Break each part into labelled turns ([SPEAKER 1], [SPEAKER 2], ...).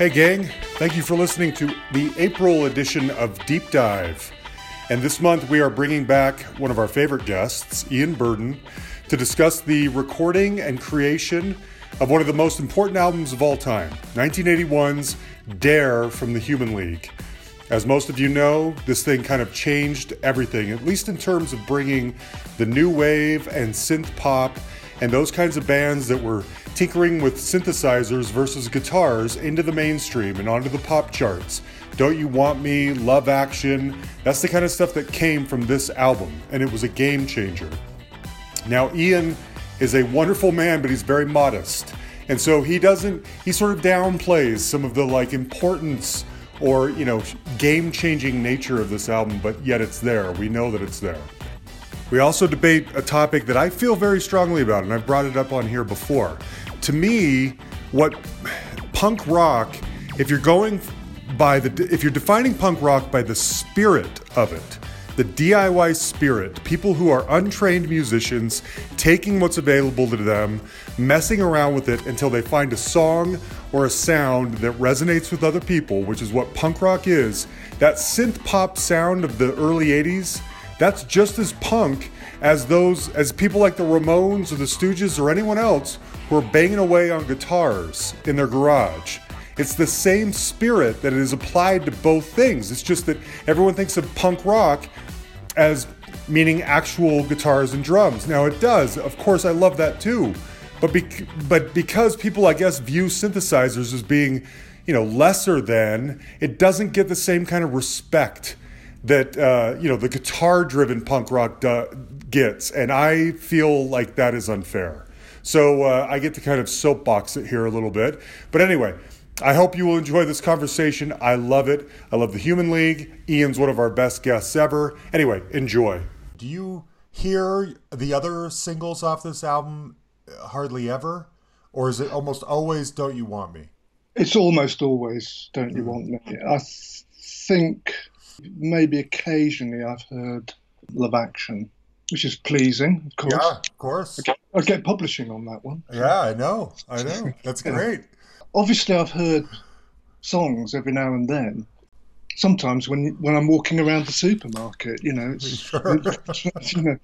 [SPEAKER 1] Hey, gang, thank you for listening to the April edition of Deep Dive. And this month we are bringing back one of our favorite guests, Ian Burden, to discuss the recording and creation of one of the most important albums of all time 1981's Dare from the Human League. As most of you know, this thing kind of changed everything, at least in terms of bringing the new wave and synth pop and those kinds of bands that were tinkering with synthesizers versus guitars into the mainstream and onto the pop charts. Don't You Want Me, Love Action, that's the kind of stuff that came from this album, and it was a game changer. Now, Ian is a wonderful man, but he's very modest. And so he doesn't, he sort of downplays some of the like importance or, you know, game changing nature of this album, but yet it's there. We know that it's there. We also debate a topic that I feel very strongly about, and I've brought it up on here before. To me, what punk rock, if you're going by the, if you're defining punk rock by the spirit of it, the DIY spirit, people who are untrained musicians taking what's available to them, messing around with it until they find a song or a sound that resonates with other people, which is what punk rock is. That synth pop sound of the early 80s, that's just as punk as those as people like the Ramones or the Stooges or anyone else who are banging away on guitars in their garage. It's the same spirit that is applied to both things. It's just that everyone thinks of punk rock as meaning actual guitars and drums. Now it does. Of course I love that too. But bec- but because people I guess view synthesizers as being, you know, lesser than, it doesn't get the same kind of respect that uh, you know the guitar driven punk rock do- gets and i feel like that is unfair so uh, i get to kind of soapbox it here a little bit. But anyway i hope you will enjoy this conversation. I love it. I love the human league. Ian's one of our best guests ever. Anyway enjoy. Do you hear the other singles off this album uh, hardly ever? Or is it almost always don't you want me
[SPEAKER 2] it's almost always don't you mm. want me i th- think maybe occasionally I've heard Love Action, which is pleasing, of course.
[SPEAKER 1] Yeah, of course.
[SPEAKER 2] I get, publishing on that one.
[SPEAKER 1] Yeah, I know. I know. That's great.
[SPEAKER 2] Obviously, I've heard songs every now and then. Sometimes when when I'm walking around the supermarket, you know, sure. you know,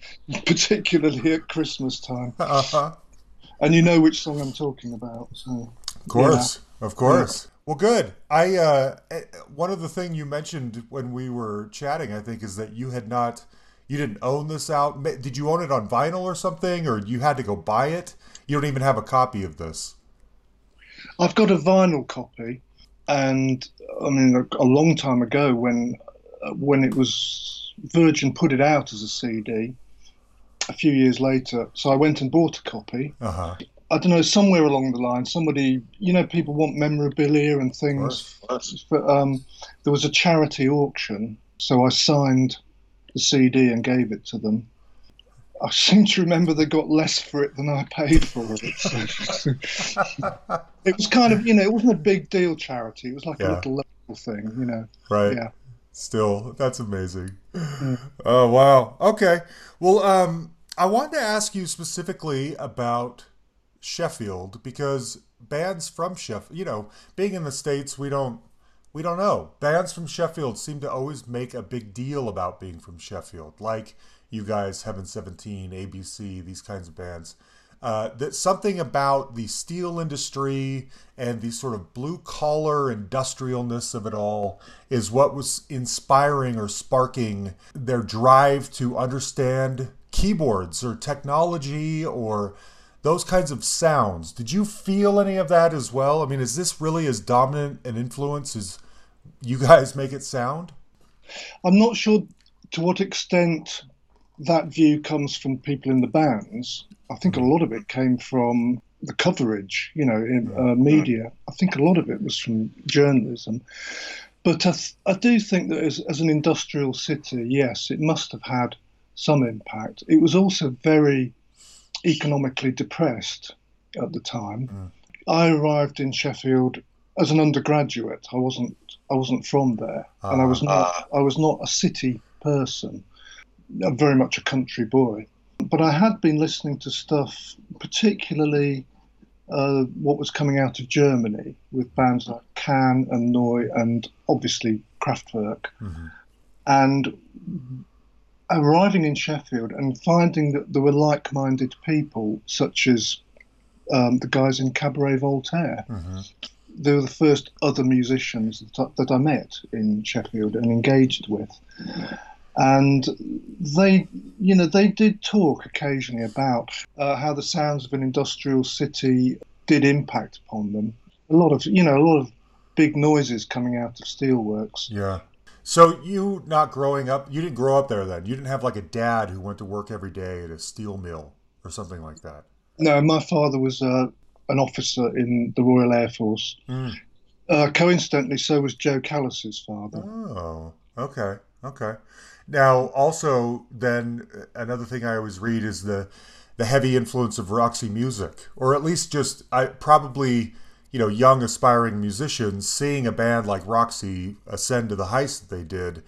[SPEAKER 2] particularly at Christmas time, uh-huh. and you know which song I'm talking about. So,
[SPEAKER 1] of course, yeah. of course. Well, good. I uh, eh, one of the thing you mentioned when we were chatting, I think, is that you had not, you didn't own this out. Did you own it on vinyl or something, or you had to go buy it? You don't even have a copy of this.
[SPEAKER 2] I've got a vinyl copy, and I mean, a, a long time ago when uh, when it was Virgin put it out as a CD. A few years later, so I went and bought a copy. Uh-huh. I don't know, somewhere along the line, somebody, you know, people want memorabilia and things. But, um, there was a charity auction, so I signed the CD and gave it to them. I seem to remember they got less for it than I paid for it. So, it was kind of, you know, it wasn't a big deal charity. It was like yeah. a little local thing, you know.
[SPEAKER 1] Right. Yeah. Still, that's amazing. Mm. Oh wow. Okay. Well, um, I wanted to ask you specifically about Sheffield because bands from Sheffield, you know, being in the states, we don't we don't know. Bands from Sheffield seem to always make a big deal about being from Sheffield, like you guys, Heaven Seventeen, ABC, these kinds of bands. Uh, that something about the steel industry and the sort of blue collar industrialness of it all is what was inspiring or sparking their drive to understand keyboards or technology or those kinds of sounds. Did you feel any of that as well? I mean, is this really as dominant an influence as you guys make it sound?
[SPEAKER 2] I'm not sure to what extent that view comes from people in the bands. I think a lot of it came from the coverage, you know, in uh, media. I think a lot of it was from journalism. But I, th- I do think that as, as an industrial city, yes, it must have had some impact. It was also very economically depressed at the time. Mm. I arrived in Sheffield as an undergraduate. I wasn't I wasn't from there, uh, and I was not uh. I was not a city person. I'm very much a country boy, but I had been listening to stuff, particularly uh, what was coming out of Germany with bands like Can and Neu and obviously Kraftwerk.
[SPEAKER 1] Mhm.
[SPEAKER 2] And arriving in Sheffield and finding that there were like minded people, such as um, the guys in Cabaret Voltaire.
[SPEAKER 1] Mhm.
[SPEAKER 2] They were the first other musicians that I, that I met in Sheffield and engaged with. And they, you know, they did talk occasionally about uh, how the sounds of an industrial city did impact upon them. A lot of, you know, a lot of big noises coming out of steelworks.
[SPEAKER 1] Yeah. So you not growing up, you didn't grow up there then. You didn't have like a dad who went to work every day at a steel mill or something like that.
[SPEAKER 2] No, my father was uh, an officer in the Royal Air Force.
[SPEAKER 1] Mm.
[SPEAKER 2] Uh, coincidentally, so was Jo Callis's father.
[SPEAKER 1] Oh, okay, okay. Now, also, then another thing I always read is the the heavy influence of Roxy music, or at least just I probably you know young aspiring musicians seeing a band like Roxy ascend to the heights that they did,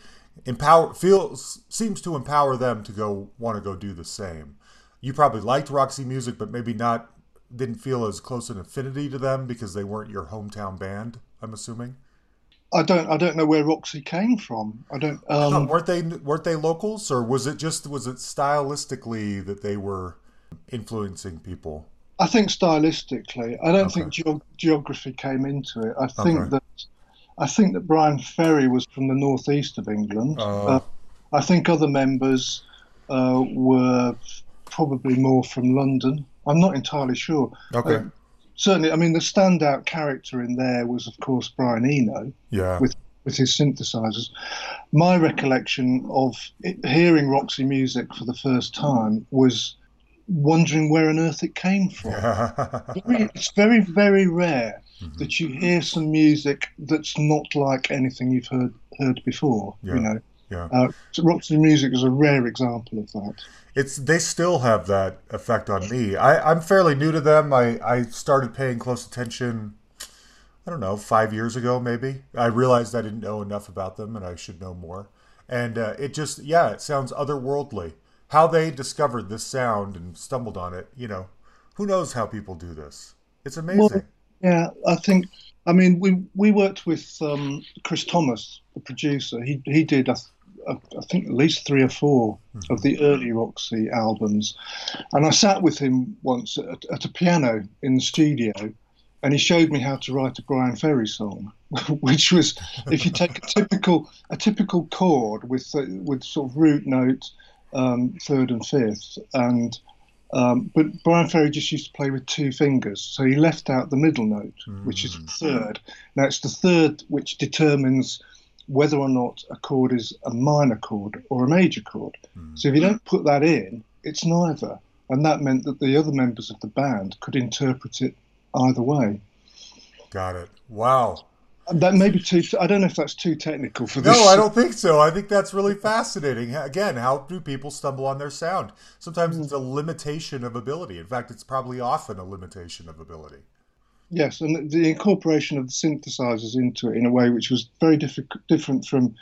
[SPEAKER 1] empower feels seems to empower them to go want to go do the same. You probably liked Roxy music, but maybe not didn't feel as close an affinity to them because they weren't your hometown band. I'm assuming.
[SPEAKER 2] I don't, I don't know where Roxy came from. I don't. Um,
[SPEAKER 1] weren't they weren't they locals, or was it just was it stylistically that they were influencing people?
[SPEAKER 2] I think stylistically, I don't
[SPEAKER 1] Okay.
[SPEAKER 2] think geog- geography came into it. I think
[SPEAKER 1] Okay.
[SPEAKER 2] that, I think that Bryan Ferry was from the northeast of England.
[SPEAKER 1] Oh.
[SPEAKER 2] Uh, I think other members uh, were probably more from London. I'm not entirely sure.
[SPEAKER 1] Okay.
[SPEAKER 2] Uh, certainly, I mean, the standout character in there was, of course, Brian Eno.
[SPEAKER 1] yeah.
[SPEAKER 2] with with his synthesizers. My recollection of it, hearing Roxy music for the first time was wondering where on earth it came from. Very- it's very, very rare
[SPEAKER 1] Mhm.
[SPEAKER 2] that you hear some music that's not like anything you've heard heard before.
[SPEAKER 1] Yeah,
[SPEAKER 2] You know,
[SPEAKER 1] yeah.
[SPEAKER 2] uh, so Roxy music is a rare example of that.
[SPEAKER 1] It's they still have that effect on me. I, I'm fairly new to them. I, I started paying close attention. I don't know, five years ago maybe. I realized I didn't know enough about them, and I should know more. And uh, it just, yeah, it sounds otherworldly. How they discovered this sound and stumbled on it, you know, who knows how people do this? It's amazing.
[SPEAKER 2] Yeah, I think. I mean, we we worked with um, Chris Thomas, the producer. He he did, I, I think, at least three or 4 of the early Roxy albums, and I sat with him once at, at a piano in the studio, and he showed me how to write a Bryan Ferry song, which was if you take a typical a typical chord with uh, with sort of root note, um, third and fifth, and um, but Bryan Ferry just used to play with two fingers, so he left out the middle note, which is third. Now it's the third which determines whether or not a chord is a minor chord or a major chord. Hmm. So if you don't put that in, it's neither, and that meant that the other members of the band could interpret it either way.
[SPEAKER 1] Got it. Wow.
[SPEAKER 2] That may be too. I don't know if that's too technical for this.
[SPEAKER 1] No, I don't think so. I think that's really fascinating. Again, how do people stumble on their sound? Sometimes it's hmm. a limitation of ability. In fact, it's probably often a limitation of ability.
[SPEAKER 2] Yes, and the incorporation of the synthesizers into it in a way which was very diffi- different from,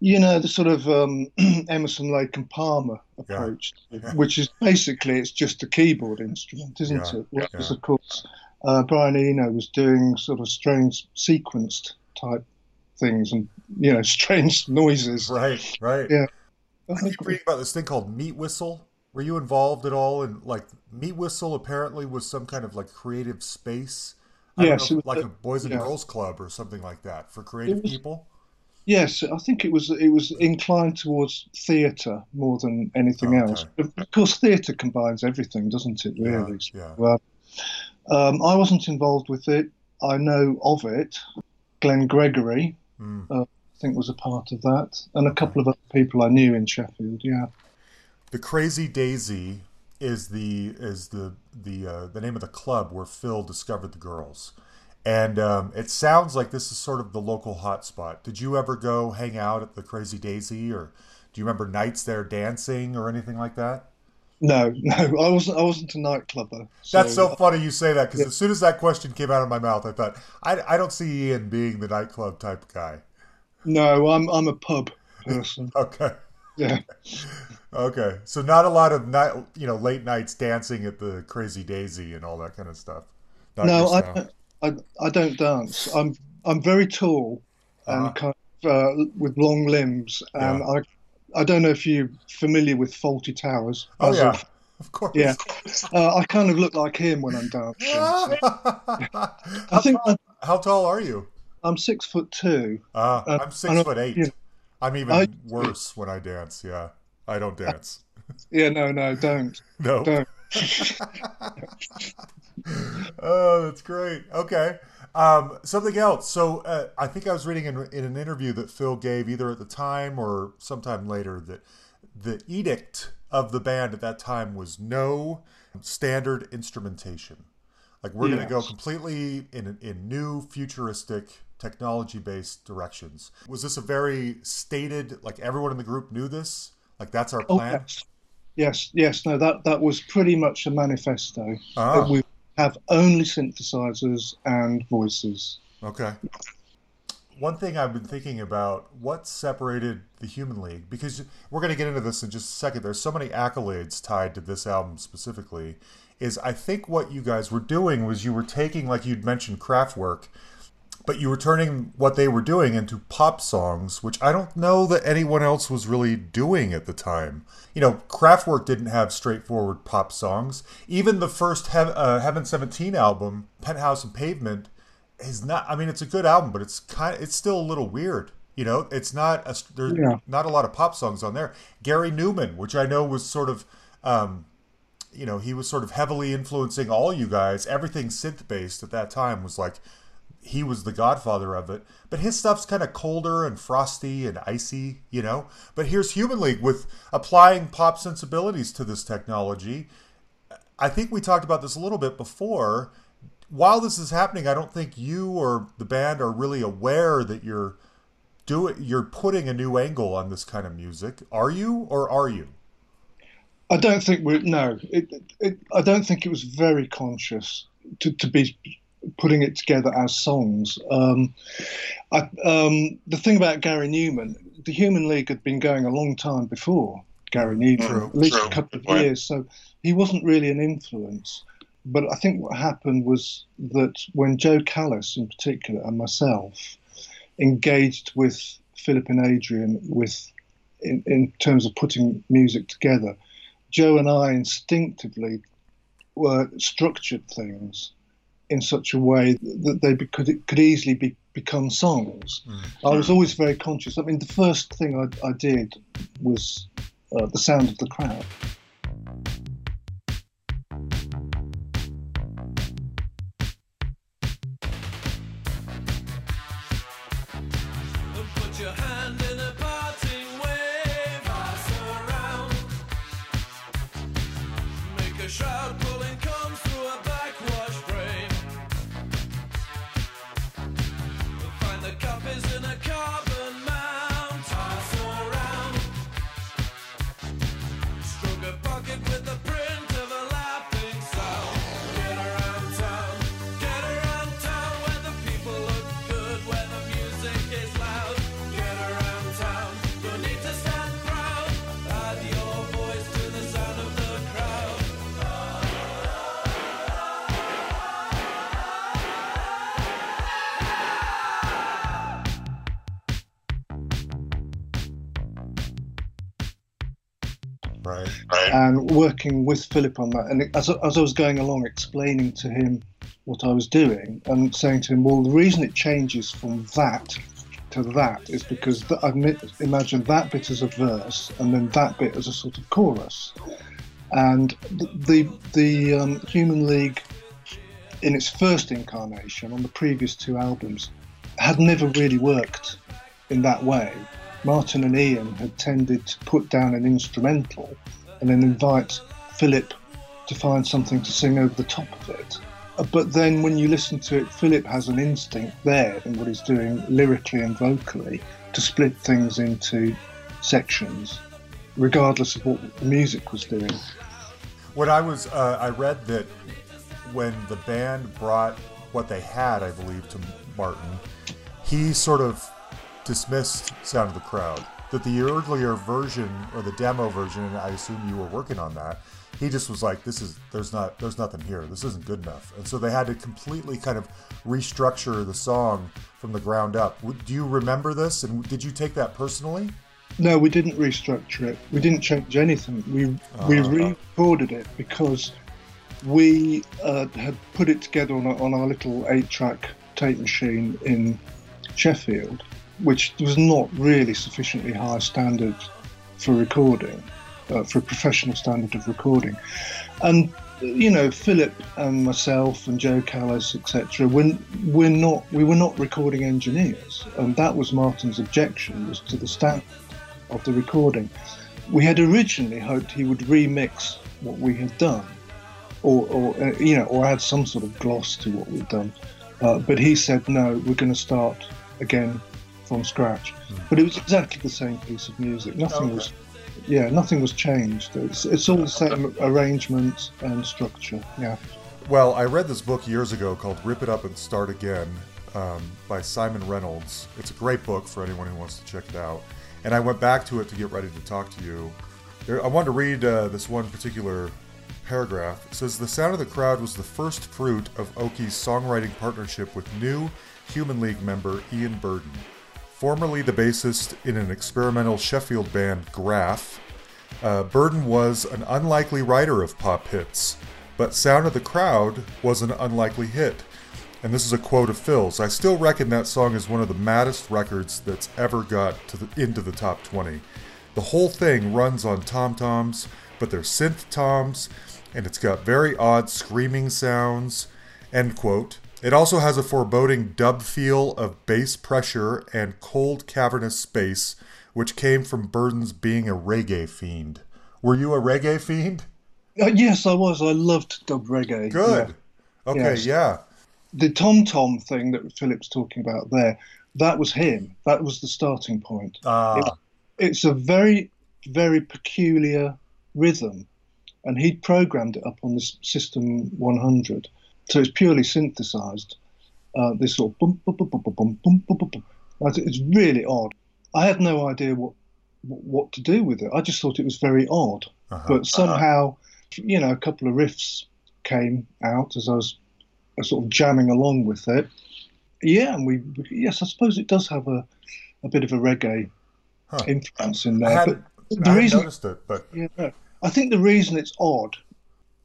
[SPEAKER 2] you know, the sort of um, Emerson, Lake and Palmer approach,
[SPEAKER 1] Yeah.
[SPEAKER 2] which is basically it's just a keyboard instrument, isn't
[SPEAKER 1] Yeah,
[SPEAKER 2] it? Whereas,
[SPEAKER 1] yeah.
[SPEAKER 2] of course, uh, Brian Eno was doing sort of strange sequenced type things and you know strange noises.
[SPEAKER 1] Right, right.
[SPEAKER 2] Yeah.
[SPEAKER 1] I keep reading about this thing called Meat Whistle. Were you involved at all in like Meat Whistle? Apparently, was some kind of like creative space. I
[SPEAKER 2] Yes,
[SPEAKER 1] know, like
[SPEAKER 2] a-
[SPEAKER 1] a Boys and
[SPEAKER 2] yeah.
[SPEAKER 1] Girls Club or something like that for creative
[SPEAKER 2] was-
[SPEAKER 1] people.
[SPEAKER 2] Yes, I think it was it was inclined towards theatre more than anything
[SPEAKER 1] Oh, okay.
[SPEAKER 2] else. Of course, theatre combines everything, doesn't it? Really.
[SPEAKER 1] yeah.
[SPEAKER 2] Well, um, I wasn't involved with it. I know of it. Glenn Gregory,
[SPEAKER 1] Mm.
[SPEAKER 2] I think, was a part of that, and a couple of other people I knew in Sheffield. Yeah.
[SPEAKER 1] The Crazy Daisy is the is the the uh, the name of the club where Phil discovered the girls, and um, it sounds like this is sort of the local hotspot. Did you ever go hang out at the Crazy Daisy, or do you remember nights there dancing or anything like that?
[SPEAKER 2] No, no, I wasn't. I wasn't a nightclubber.
[SPEAKER 1] That's so funny you say that because as soon as that question came out of my mouth, I thought I, I don't see Ian being the nightclub type guy.
[SPEAKER 2] No, I'm I'm a pub person.
[SPEAKER 1] Okay.
[SPEAKER 2] Yeah.
[SPEAKER 1] Okay, so not a lot of night, you know, late nights dancing at the Crazy Daisy and all that kind of stuff. Not
[SPEAKER 2] no, I don't, I I don't dance. I'm I'm very tall and
[SPEAKER 1] Uh-huh.
[SPEAKER 2] kind of uh, with long limbs, and
[SPEAKER 1] Yeah.
[SPEAKER 2] I I don't know if you're familiar with Fawlty Towers.
[SPEAKER 1] Oh yeah,
[SPEAKER 2] of-
[SPEAKER 1] of course.
[SPEAKER 2] yeah. Uh, I kind of look like him when I'm dancing. so- I think
[SPEAKER 1] tall, how tall are you?
[SPEAKER 2] I'm six foot two.
[SPEAKER 1] Uh,
[SPEAKER 2] Uh,
[SPEAKER 1] I'm six foot eight. I'm even
[SPEAKER 2] I-
[SPEAKER 1] worse when I dance. Yeah, I don't dance.
[SPEAKER 2] Yeah, no, no, don't,
[SPEAKER 1] No.
[SPEAKER 2] don't.
[SPEAKER 1] oh, that's great. Okay. Um, something else. So uh, I think I was reading in, in an interview that Phil gave either at the time or sometime later that the edict of the band at that time was no standard instrumentation. Like we're going to go completely in in new futuristic technology based directions. Was this a very stated like everyone in the group knew this? Like that's our
[SPEAKER 2] Oh,
[SPEAKER 1] plan?
[SPEAKER 2] yes. yes, yes, no, that that was pretty much a manifesto.
[SPEAKER 1] Ah.
[SPEAKER 2] That we have only synthesizers and voices.
[SPEAKER 1] Okay. One thing I've been thinking about what separated the Human League, because we're going to get into this in just a second. There's so many accolades tied to this album specifically. Is I think what you guys were doing was you were taking, like you'd mentioned, Kraftwerk, but you were turning what they were doing into pop songs, which I don't know that anyone else was really doing at the time. You know, Kraftwerk didn't have straightforward pop songs. Even the first Heav uh, Heaven 17 album, Penthouse and Pavement, is not. I mean, it's a good album, but it's kind. Of, it's still a little weird. You know, it's not. A, there's
[SPEAKER 2] Yeah.
[SPEAKER 1] not a lot of pop songs on there. Gary Numan, which I know was sort of. Um, you know, he was sort of heavily influencing all you guys. Everything synth based at that time was like he was the godfather of it. But his stuff's kind of colder and frosty and icy, you know. But here's Human League with applying pop sensibilities to this technology. I think we talked about this a little bit before. While this is happening, I don't think you or the band are really aware that you're doing you're putting a new angle on this kind of music. Are you or are you?
[SPEAKER 2] I don't think we're no. It, it, I don't think it was very conscious to, to be putting it together as songs. Um, I, um, the thing about Gary Numan, the Human League had been going a long time before Gary Numan,
[SPEAKER 1] True,
[SPEAKER 2] at least
[SPEAKER 3] true.
[SPEAKER 2] a couple of
[SPEAKER 3] Right.
[SPEAKER 2] years. So he wasn't really an influence. But I think what happened was that when Jo Callis, in particular, and myself engaged with Philip and Adrian with in, in terms of putting music together, Jo and I instinctively were structured things in such a way that they be, could could easily be, become songs. I was always very conscious. I mean, the first thing I, I did was uh, the sound of the crowd. Working with Philip on that. And as, as I was going along, explaining to him what I was doing and saying to him, well, the reason it changes from that to that is because th- I imagine that bit as a verse and then that bit as a sort of chorus. And the the, the um, Human League, in its first incarnation on the previous two albums, had never really worked in that way. Martin and Ian had tended to put down an instrumental and then invite Philip to find something to sing over the top of it. Uh, But then when you listen to it, Philip has an instinct there in what he's doing lyrically and vocally to split things into sections, regardless of what the music was doing.
[SPEAKER 1] What I was, uh, I read that when the band brought what they had, I believe, to Martin, he sort of dismissed Sound of the Crowd. That the earlier version or the demo version, and I assume you were working on that, he just was like, "This is there's not there's nothing here. This isn't good enough." And so they had to completely kind of restructure the song from the ground up. Do you remember this? And did you take that personally?
[SPEAKER 2] No, we didn't restructure it. We didn't change anything. We we
[SPEAKER 1] Ah.
[SPEAKER 2] re-recorded it because we uh, had put it together on, a, on our little eight-track tape machine in Sheffield, which was not really sufficiently high standard for recording, uh, for a professional standard of recording. And you know, Philip and myself and Jo Callis, etc. We're, we're not we were not recording engineers, and that was Martin's objection was to the standard of the recording. We had originally hoped he would remix what we had done, or, or uh, you know, or add some sort of gloss to what we'd done. Uh, but he said, no, we're going to start again from scratch. But it was exactly the same piece of music. Nothing
[SPEAKER 1] Okay.
[SPEAKER 2] was, yeah, nothing was changed. It's, it's all the same arrangement and structure. Yeah.
[SPEAKER 1] Well, I read this book years ago called Rip It Up and Start Again um, by Simon Reynolds. It's a great book for anyone who wants to check it out. And I went back to it to get ready to talk to you. There, I wanted to read uh, this one particular paragraph. It says The Sound of the Crowd was the first fruit of Oakey's songwriting partnership with new Human League member Ian Burden. Formerly the bassist in an experimental Sheffield band, Graph, uh, Burden was an unlikely writer of pop hits, but Sound of the Crowd was an unlikely hit. And this is a quote of Phil's. I still reckon that song is one of the maddest records that's ever got to the, into the top 20. The whole thing runs on tom toms, but they're synth toms, and it's got very odd screaming sounds. End quote. It also has a foreboding dub feel of bass pressure and cold cavernous space, which came from Burden's being a reggae fiend. Were you a reggae fiend?
[SPEAKER 2] Uh, yes, I was. I loved dub reggae.
[SPEAKER 1] Good.
[SPEAKER 2] Yeah.
[SPEAKER 1] Okay,
[SPEAKER 2] Yes.
[SPEAKER 1] yeah.
[SPEAKER 2] The tom tom thing that Philip's talking about there, that was him. That was the starting point.
[SPEAKER 1] Ah,
[SPEAKER 2] It- it's a very, very peculiar rhythm, and he'd programmed it up on this System 100, so it's purely synthesized. Uh, this sort of bum bum bum bum bum bum bum bum. bum. It's- really odd. I had no idea what what to do with it. I just thought it was very odd,
[SPEAKER 1] uh-huh.
[SPEAKER 2] but somehow, you know, a couple of riffs came out as I was uh, sort of jamming along with it. Yeah, and we yes, I suppose it does have a a bit of a reggae
[SPEAKER 1] Huh.
[SPEAKER 2] influence in
[SPEAKER 1] I
[SPEAKER 2] there.
[SPEAKER 1] hadn't,
[SPEAKER 2] but
[SPEAKER 1] I
[SPEAKER 2] the
[SPEAKER 1] hadn't
[SPEAKER 2] reason,
[SPEAKER 1] noticed it, but
[SPEAKER 2] yeah. I think the reason it's odd,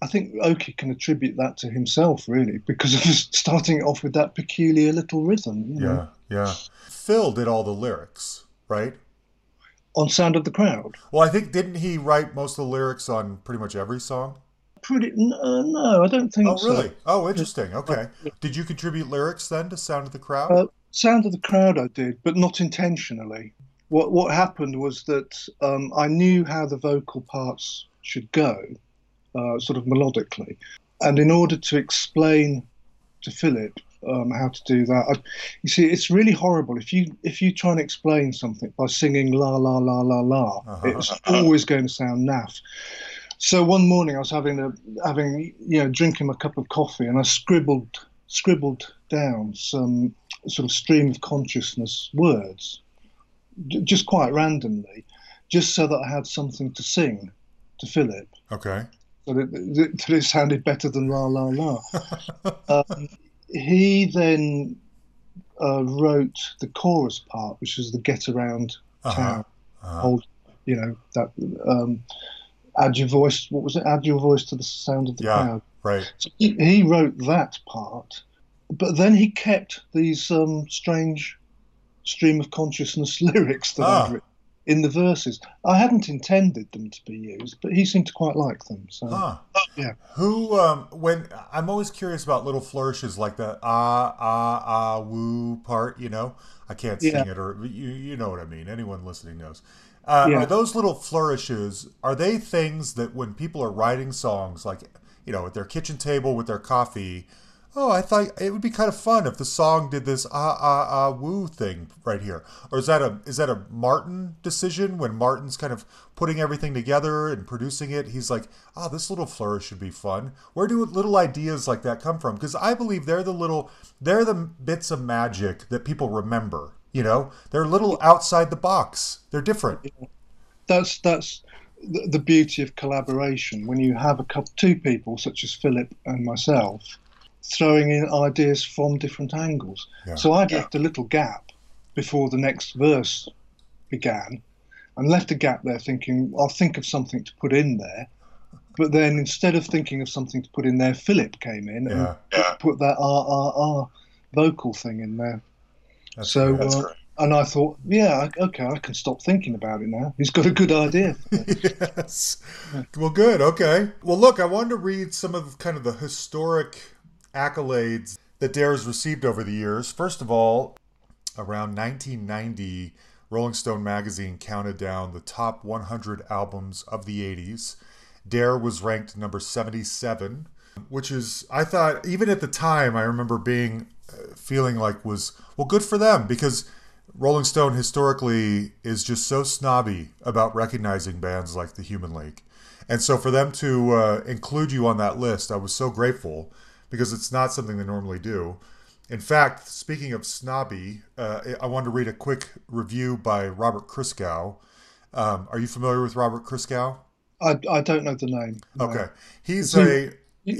[SPEAKER 2] I think Oakey can attribute that to himself really because of just starting off with that peculiar little rhythm. You know,
[SPEAKER 1] yeah, yeah. Phil did all the lyrics, right?
[SPEAKER 2] on Sound of the Crowd.
[SPEAKER 1] Well, I think didn't he write most of the lyrics on pretty much every song?
[SPEAKER 2] Pretty no, no I don't think
[SPEAKER 1] Oh,
[SPEAKER 2] so.
[SPEAKER 1] really? Oh, interesting. Okay. Did you contribute lyrics then to Sound of the Crowd?
[SPEAKER 2] Uh, Sound of the Crowd, I did, but not intentionally. What what happened was that um, I knew how the vocal parts should go, uh, sort of melodically, and in order to explain to Philip um, how to do that, I, you see, it's really horrible if you if you try and explain something by singing la la la la la.
[SPEAKER 1] Uh-huh.
[SPEAKER 2] It's always going to sound naff. So one morning I was having a having you know drinking my cup of coffee and I scribbled scribbled down some sort of stream of consciousness words, just quite randomly, just so that I had something to sing to Philip,
[SPEAKER 1] okay.
[SPEAKER 2] That, that it sounded better than la la la. um, he then uh, wrote the chorus part, which is the get around
[SPEAKER 1] Uh-huh.
[SPEAKER 2] town,
[SPEAKER 1] Uh-huh.
[SPEAKER 2] hold, you know that. Um, Add your voice. What was it? Add your voice to the sound of the
[SPEAKER 1] Yeah.
[SPEAKER 2] crowd.
[SPEAKER 1] Right.
[SPEAKER 2] So he, he wrote that part, but then he kept these um, strange stream of consciousness lyrics that
[SPEAKER 1] Ah.
[SPEAKER 2] I'd written in the verses. I hadn't intended them to be used, but he seemed to quite like them. So
[SPEAKER 1] Huh.
[SPEAKER 2] yeah,
[SPEAKER 1] Who um when I'm always curious about little flourishes like the ah ah ah woo part, you know? I can't sing
[SPEAKER 2] Yeah.
[SPEAKER 1] it or you you know what I mean. Anyone listening knows. Uh,
[SPEAKER 2] Yeah.
[SPEAKER 1] Are those little flourishes? Are they things that when people are writing songs, like you know, at their kitchen table with their coffee? Oh, I thought it would be kind of fun if the song did this ah ah ah woo thing right here. Or is that a is that a Martin decision when Martin's kind of putting everything together and producing it? He's like, ah, this little flourish should be fun. Where do little ideas like that come from? Because I believe they're the little they're the bits of magic that people remember. You know, they're a little outside the box. They're different.
[SPEAKER 2] that's that's the beauty of collaboration when you have a couple, two people such as Philip and myself throwing in ideas from different angles.
[SPEAKER 1] Yeah.
[SPEAKER 2] So I'd left a little gap before the next verse began, and left a gap there, thinking I'll think of something to put in there. But then instead of thinking of something to put in there, Philip came in
[SPEAKER 1] Yeah.
[SPEAKER 2] and put that R R R vocal thing in there.
[SPEAKER 1] That's
[SPEAKER 2] So,
[SPEAKER 1] great.
[SPEAKER 2] uh, and I thought, yeah, okay, I can stop thinking about it now. He's got a good idea.
[SPEAKER 1] yes. Well, good. Okay. Well, look, I wanted to read some of kind of the historic accolades that Dare has received over the years. First of all, around 1990, Rolling Stone magazine counted down the top 100 albums of the 80s. Dare was ranked number 77, which is, I thought, even at the time, I remember being uh, feeling like was, well, good for them because Rolling Stone historically is just so snobby about recognizing bands like the Human League. And so for them to uh, include you on that list, I was so grateful because it's not something they normally do. In fact, speaking of snobby, uh, I wanted to read a quick review by Robert Christgau. Um, are you familiar with Robert Christgau?
[SPEAKER 2] I, I don't know the name. no.
[SPEAKER 1] Okay, he's
[SPEAKER 2] Is he-
[SPEAKER 1] a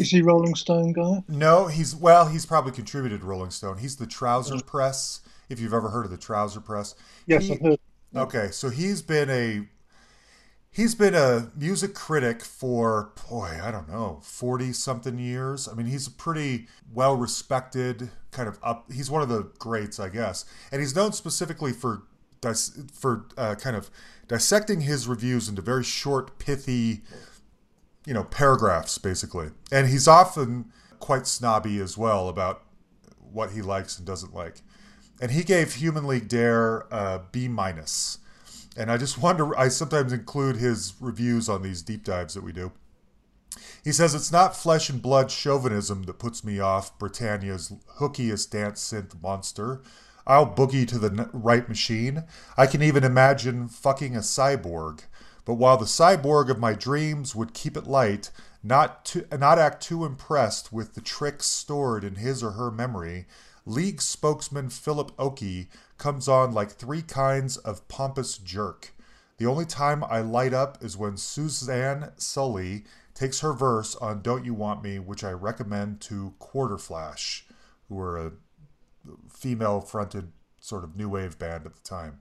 [SPEAKER 2] Is he Rolling Stone guy?
[SPEAKER 1] no. He's well, he's probably contributed to Rolling Stone. He's the Trouser Press. If you've ever heard of the Trouser Press,
[SPEAKER 2] Yes,
[SPEAKER 1] He-
[SPEAKER 2] I've heard.
[SPEAKER 1] Okay, so he's been a he's been a music critic for boy, I don't know, 40 something years. I mean, he's a pretty well respected kind of up he's one of the greats, I guess. And he's known specifically for for uh, kind of dissecting his reviews into very short, pithy, you know, paragraphs basically. And he's often quite snobby as well about what he likes and doesn't like. And he gave Human League Dare uh, B minus. And I just wonder, I sometimes include his reviews on these deep dives that we do. He says it's not flesh and blood chauvinism that puts me off Britannia's hookiest dance synth monster. I'll boogie to the right machine. I can even imagine fucking a cyborg. But while the cyborg of my dreams would keep it light, not to, not act too impressed with the tricks stored in his or her memory, League spokesman Philip Oakey comes on like three kinds of pompous jerk. The only time I light up is when Suzanne Sulley takes her verse on Don't You Want Me, which I recommend to Quarterflash, who were a female fronted sort of new wave band at the time.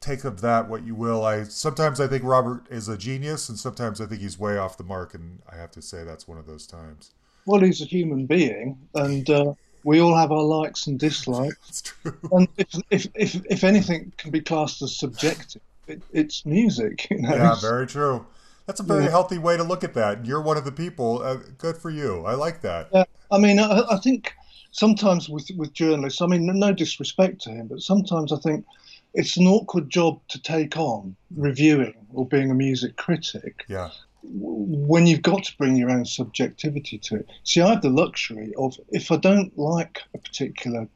[SPEAKER 1] Take of that what you will. I sometimes I think Robert is a genius and sometimes I think he's way off the mark and I have to say that's one of those times.
[SPEAKER 2] Well, he's a human being, and uh, we all have our likes and dislikes. And if, if, if, if anything can be classed as subjective, it, it's music. You know?
[SPEAKER 1] Yeah, very true. That's a very
[SPEAKER 2] Yeah.
[SPEAKER 1] healthy way to look at that. You're one of the people. Uh, good for you. I like that.
[SPEAKER 2] Yeah, I mean, I, I think sometimes with with journalists, I mean, no disrespect to him, but sometimes I think it's an awkward job to take on reviewing or being a music critic
[SPEAKER 1] Yeah.
[SPEAKER 2] When you've got to bring your own subjectivity to it. See, I have the luxury of if I don't like a particular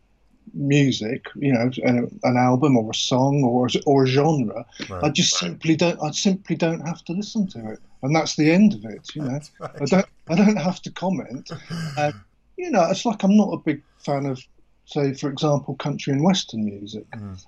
[SPEAKER 2] music, you know, an, an album or a song or or a genre,
[SPEAKER 1] Right.
[SPEAKER 2] I just simply don't. I simply don't have to listen to it, and that's the end of it. You know, I don't. I don't have to comment. Um, you know, it's like I'm not a big fan of, say, for example, country and western music.
[SPEAKER 1] Mm.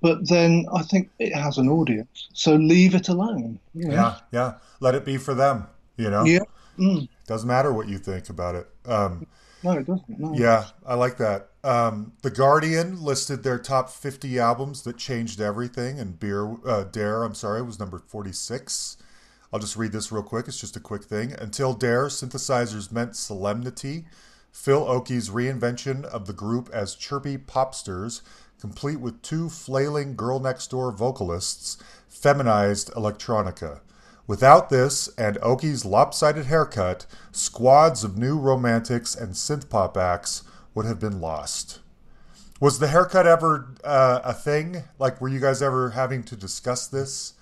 [SPEAKER 2] But then I think it has an audience, so leave it alone. You know?
[SPEAKER 1] Yeah, yeah. Let it be for them. You know,
[SPEAKER 2] Yeah. Mm.
[SPEAKER 1] doesn't matter what you think about it. Um,
[SPEAKER 2] No, it doesn't. No.
[SPEAKER 1] yeah, I like that. Um, the Guardian listed their top 50 albums that changed everything, and Beer uh, Dare, I'm sorry, was number 46. I'll just read this real quick. It's just a quick thing. Until Dare, synthesizers meant solemnity. Phil Oakey's reinvention of the group as chirpy popsters, complete with two flailing girl next door vocalists, feminized electronica. Without this and Oakey's lopsided haircut, squads of new romantics and synthpop acts would have been lost. Was the haircut ever uh, a thing? Like, were you guys ever having to discuss this?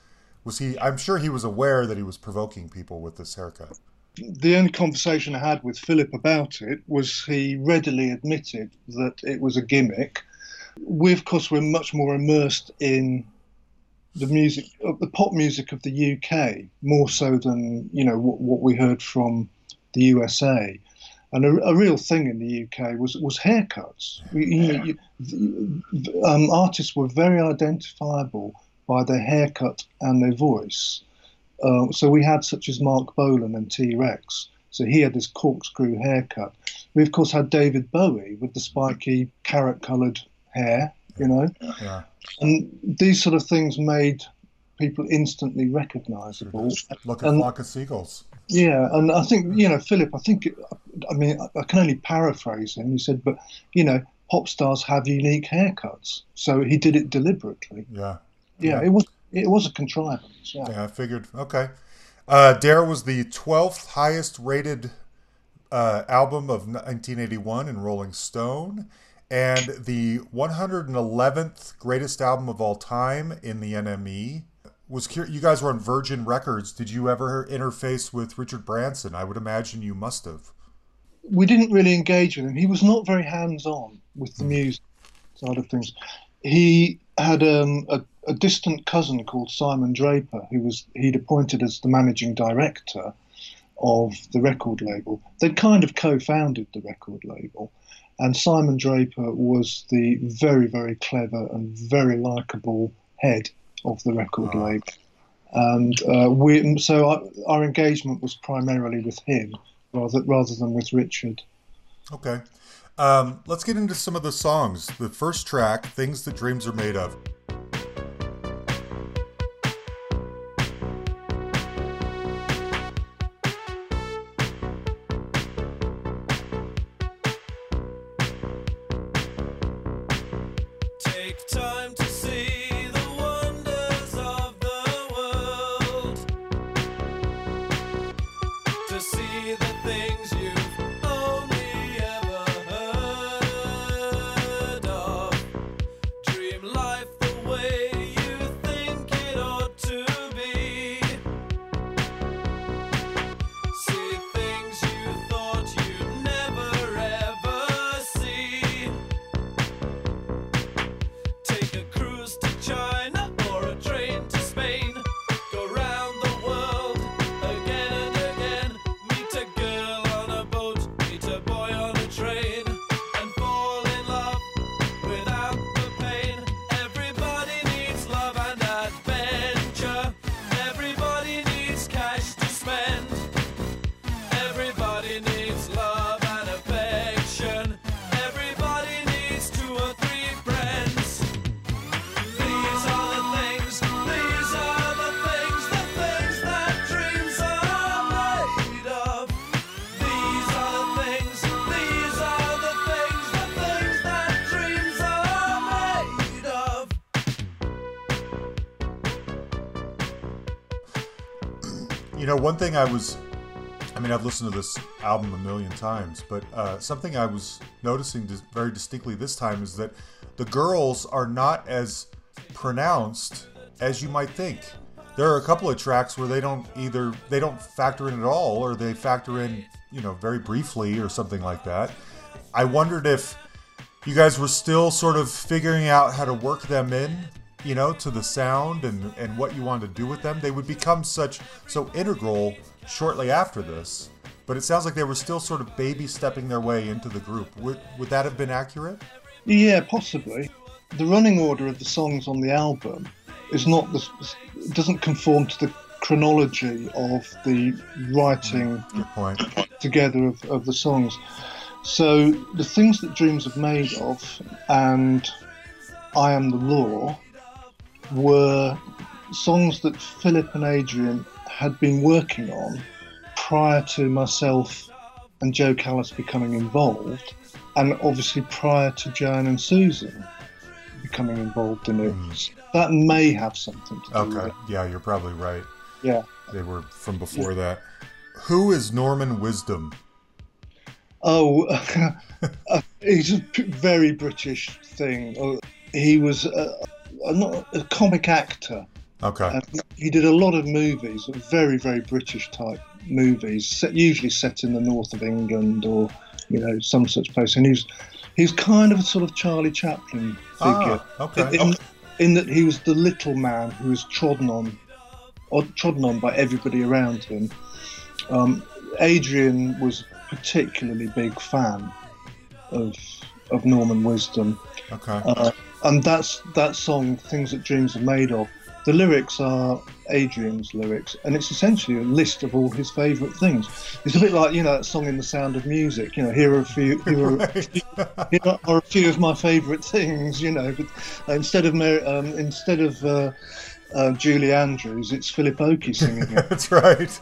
[SPEAKER 1] Was he? I'm sure he was aware that he was provoking people with this haircut.
[SPEAKER 2] The only conversation I had with Philip about it was he readily admitted that it was a gimmick. We, of course, were much more immersed in the music, the pop music of the UK, more so than you know what, what we heard from the USA. And a, a real thing in the UK was was haircuts. You, you you, um, artists were very identifiable by their haircut and their voice. Uh, so we had such as Marc Bolan and T Rex. So he had this corkscrew haircut. We of course had David Bowie with the spiky carrot-coloured hair, you know,
[SPEAKER 1] Yeah.
[SPEAKER 2] and these sort of things made people instantly recognisable.
[SPEAKER 1] Look at
[SPEAKER 2] And-
[SPEAKER 1] flock of seagulls.
[SPEAKER 2] Yeah, and I think you know, Philip. I think, I mean, I- can only paraphrase him. He said, but you know, pop stars have unique haircuts, so he did it deliberately.
[SPEAKER 1] Yeah.
[SPEAKER 2] Yeah,
[SPEAKER 1] Yeah.
[SPEAKER 2] it was it was a contrivance. Yeah,
[SPEAKER 1] Yeah, I figured. Okay. Uh, Dare was the 12th highest rated uh, album of 1981 in Rolling Stone and the 111th greatest album of all time in the NME. Was cur- you guys were on Virgin Records? Did you ever interface with Richard Branson? I would imagine you must have.
[SPEAKER 2] we didn't really engage with him. He was not very hands-on with the music side of things. He had um, a, a distant cousin called Simon Draper, who was he'd appointed as the managing director of the record label. They'd kind of co-founded the record label, and Simon Draper was the very, very clever and very likable head of the record
[SPEAKER 1] Ah.
[SPEAKER 2] label. And uh, we, so our, our engagement was primarily with him rather rather than with Richard.
[SPEAKER 1] Okay. Um, let's get into some of the songs. The first track, Things That Dreams Are Made Of. One thing I was, I mean, I've listened to this album a million times, but uh, something I was noticing very distinctly this time is that the girls are not as pronounced as you might think. There are a couple of tracks where they don't either they don't factor in at all, or they factor in, you know, very briefly or something like that. I wondered if you guys were still sort of figuring out how to work them in you know to the sound and and what you wanted to do with them they would become such so integral shortly after this but it sounds like they were still sort of baby stepping their way into the group would would that have been accurate
[SPEAKER 2] Yeah, possibly. The running order of the songs on the album is not the doesn't conform to the chronology of the writing
[SPEAKER 1] mm, point
[SPEAKER 2] together of, of the songs. So the things that dreams are made of and I am the law were songs that Philip and Adrian had been working on prior to myself and Jo Callis becoming involved, and obviously prior to Joanne and Susan becoming involved in it. That may have something to do with
[SPEAKER 1] okay
[SPEAKER 2] it.
[SPEAKER 1] yeah you're probably right
[SPEAKER 2] Yeah.
[SPEAKER 1] they were from before that who is norman wisdom
[SPEAKER 2] Oh, uh, he's a very British thing. Uh, He was a, not a comic actor.
[SPEAKER 1] okay
[SPEAKER 2] he did a lot of movies, very, very British type movies, set, usually set in the north of England or, you know, some such place. And he's he's kind of a sort of Charlie Chaplin figure.
[SPEAKER 1] ah, okay
[SPEAKER 2] In, in that he was the little man who was trodden on, or trodden on by everybody around him. Um, Adrian was a particularly big fan of of Norman Wisdom,
[SPEAKER 1] okay
[SPEAKER 2] uh, and that's that song, "Things That Dreams Are Made Of," The lyrics are Adrian's lyrics, and it's essentially a list of all his favourite things. It's a bit like you know that song in The Sound of Music. You know, here are a few, here are, here are a few of my favourite things. You know, but instead of um, instead of uh, uh, Julie Andrews, it's Philip Oakey singing it.
[SPEAKER 1] That's right.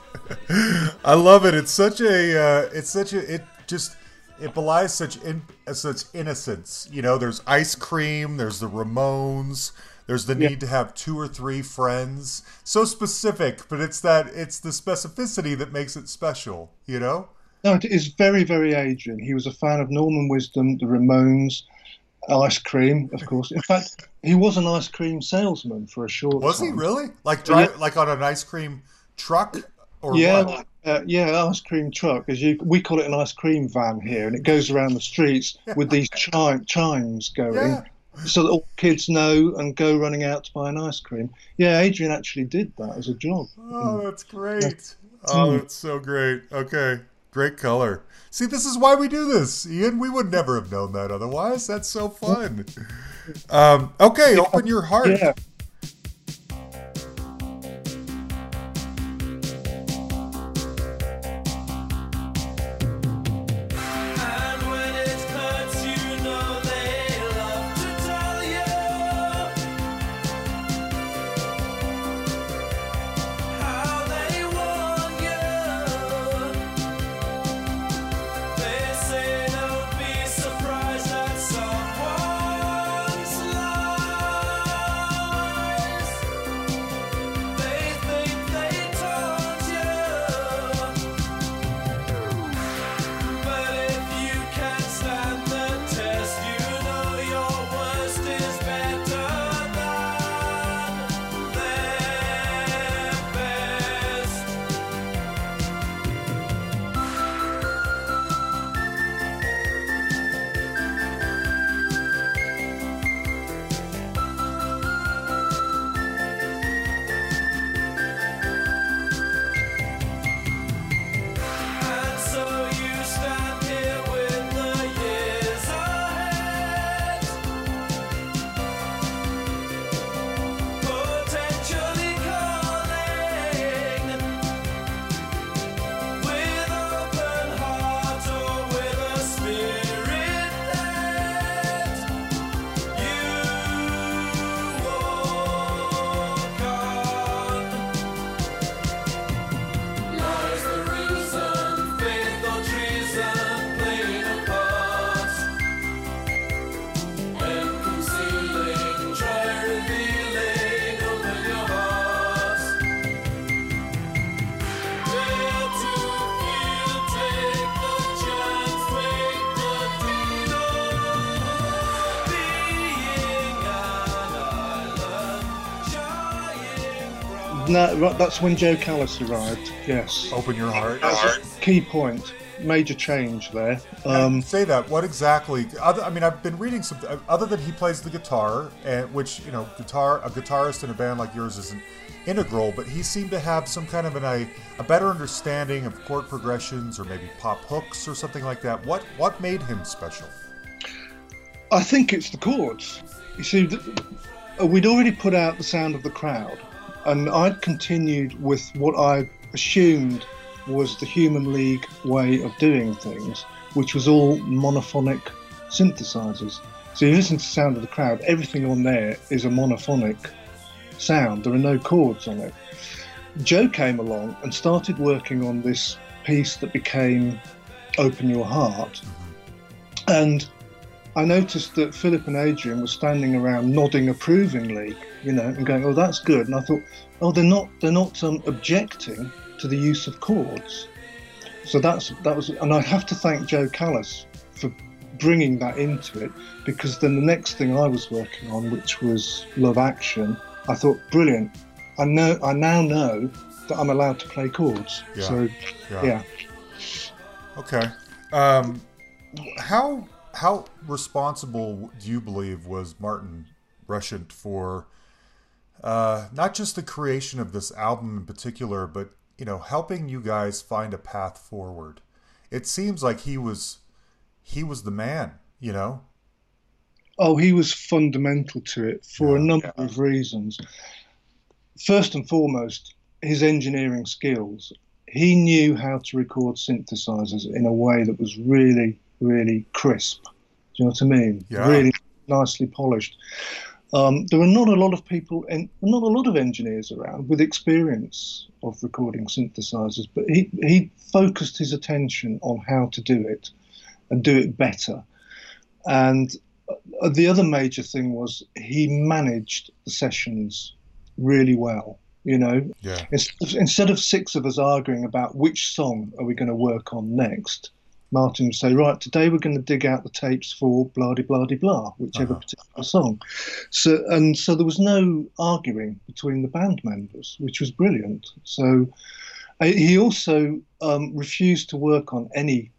[SPEAKER 1] I love it. It's such a. Uh, it's such a. It just. It belies such in such innocence. You know, there's ice cream. There's the Ramones. There's the
[SPEAKER 2] Yeah.
[SPEAKER 1] need to have two or three friends. So specific, but it's that. It's the specificity that makes it special. You know.
[SPEAKER 2] No, it is very, very Adrian. He was a fan of Norman Wisdom, the Ramones, ice cream, of course. In fact, he was an ice cream salesman for a short
[SPEAKER 1] Was
[SPEAKER 2] time.
[SPEAKER 1] he really like drive like on an ice cream truck or
[SPEAKER 2] Yeah,
[SPEAKER 1] what?
[SPEAKER 2] Uh, yeah, ice cream truck. As you, we call it an ice cream van here, and it goes around the streets with these chime, chimes going,
[SPEAKER 1] Yeah.
[SPEAKER 2] so that all kids know and go running out to buy an ice cream. Yeah, Adrian actually did that as a job.
[SPEAKER 1] Oh, that's great. Oh, that's so great. Okay. Great color. See, this is why we do this, Ian. We would never have known that otherwise. That's so fun. Um, okay, open your heart.
[SPEAKER 2] Yeah. No, that's when Jo Callis arrived. Yes.
[SPEAKER 1] Open your heart.
[SPEAKER 2] Key point. Major change there. Um,
[SPEAKER 1] say that. What exactly? Other, I mean, I've been reading some. Other than he plays the guitar, and which you know, guitar a guitarist in a band like yours isn't integral, but he seemed to have some kind of an a, a better understanding of chord progressions or maybe pop hooks or something like that. What what made him special?
[SPEAKER 2] I think it's the chords. You see, uh, we'd already put out the sound of the crowd, and I'd continued with what I assumed was the Human League way of doing things, which was all monophonic synthesizers. So you listen to the sound of the crowd, everything on there is a monophonic sound. There are no chords on it. Jo came along and started working on this piece that became Open Your Heart. And I noticed that Philip and Adrian were standing around nodding approvingly, you know, and going, "Oh, that's good." And I thought, "Oh, they're not they're not um, objecting to the use of chords." So that's that was, and I have to thank Jo Callis for bringing that into it because then the next thing I was working on, which was Love Action, I thought, brilliant. I know I now know that I'm allowed to play chords.
[SPEAKER 1] Yeah.
[SPEAKER 2] So
[SPEAKER 1] Yeah.
[SPEAKER 2] yeah.
[SPEAKER 1] Okay. Um, how how responsible do you believe was Martin Rushent for uh, not just the creation of this album in particular, but you know, helping you guys find a path forward? It seems like he was he was the man. You know.
[SPEAKER 2] Oh, he was fundamental to it for a
[SPEAKER 1] Yeah.
[SPEAKER 2] number of reasons. first and foremost, his engineering skills. He knew how to record synthesizers in a way that was really, really crisp. Do you know what I mean?
[SPEAKER 1] Yeah.
[SPEAKER 2] Really nicely polished. Um, there are not a lot of people, and not a lot of engineers around with experience of recording synthesizers, but he, he focused his attention on how to do it and do it better. And uh, the other major thing was he managed the sessions really well. You know,
[SPEAKER 1] Yeah.
[SPEAKER 2] Instead- instead of six of us arguing about which song are we going to work on next, Martin would say, right, today we're going to dig out the tapes for blah de blah de blah, whichever
[SPEAKER 1] Uh-huh.
[SPEAKER 2] particular song. So and so there was no arguing between the band members, which was brilliant. So uh, he also um, refused to work on any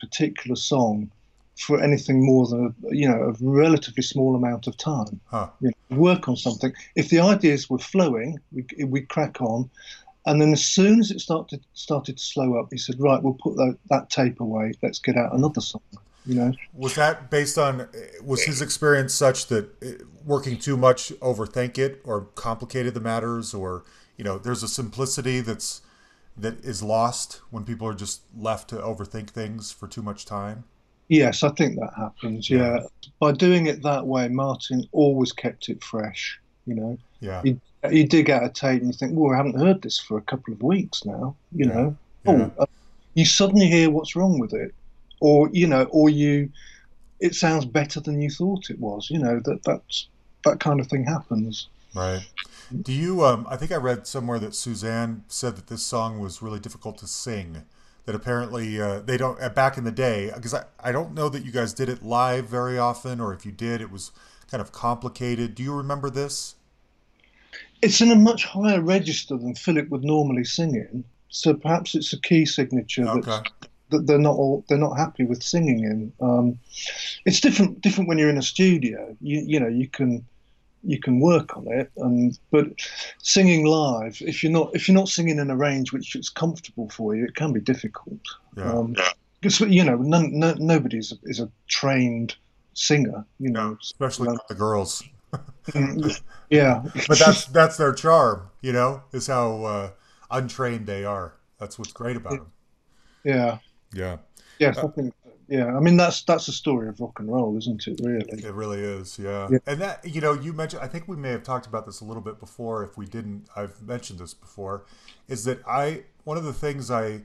[SPEAKER 2] particular song for anything more than a, you know a relatively small amount of time
[SPEAKER 1] Huh.
[SPEAKER 2] you know, work on something. If the ideas were flowing, we we crack on, and then as soon as it started started to slow up, he said, "Right, we'll put that, that tape away. Let's get out another song." You know,
[SPEAKER 1] Was that based on was his experience such that uh, working too much overthink it or complicated the matters or you know there's a simplicity that's that is lost when people are just left to overthink things for too much time?
[SPEAKER 2] yes, I think that happens. Yeah, by doing it that way, Martin always kept it fresh. You know,
[SPEAKER 1] Yeah.
[SPEAKER 2] you, you dig out a tape and you think, "Well, I haven't heard this for a couple of weeks now." You
[SPEAKER 1] Yeah.
[SPEAKER 2] know,
[SPEAKER 1] Yeah.
[SPEAKER 2] oh, uh, you suddenly hear what's wrong with it, or you know, or you, it sounds better than you thought it was. You know that that's that kind of thing happens.
[SPEAKER 1] Right. Do you? Um, I think I read somewhere that Suzanne said that this song was really difficult to sing. That apparently uh, they don't uh, back in the day because I, I don't know that you guys did it live very often or if you did it was kind of complicated. Do you remember this?
[SPEAKER 2] It's in a much higher register than Philip would normally sing in, so perhaps it's a key signature
[SPEAKER 1] Okay.
[SPEAKER 2] that they're not all they're not happy with singing in. Um, it's different different when you're in a studio. You you know you can you can work on it, and but singing live if you're not if you're not singing in a range which is comfortable for you, it can be difficult.
[SPEAKER 1] Yeah.
[SPEAKER 2] Um, because you know none, no, nobody's is a trained singer. You know.
[SPEAKER 1] Especially the girls.
[SPEAKER 2] Yeah.
[SPEAKER 1] But that's that's their charm, you know, is how uh, untrained they are. That's what's great about them.
[SPEAKER 2] yeah.
[SPEAKER 1] Yeah.
[SPEAKER 2] I think. Yeah, I mean that's that's the story of rock and roll, isn't it? Really.
[SPEAKER 1] It really is, yeah.
[SPEAKER 2] Yeah.
[SPEAKER 1] And that you know, you mentioned I think we may have talked about this a little bit before. If we didn't, I've mentioned this before. Is that I one of the things I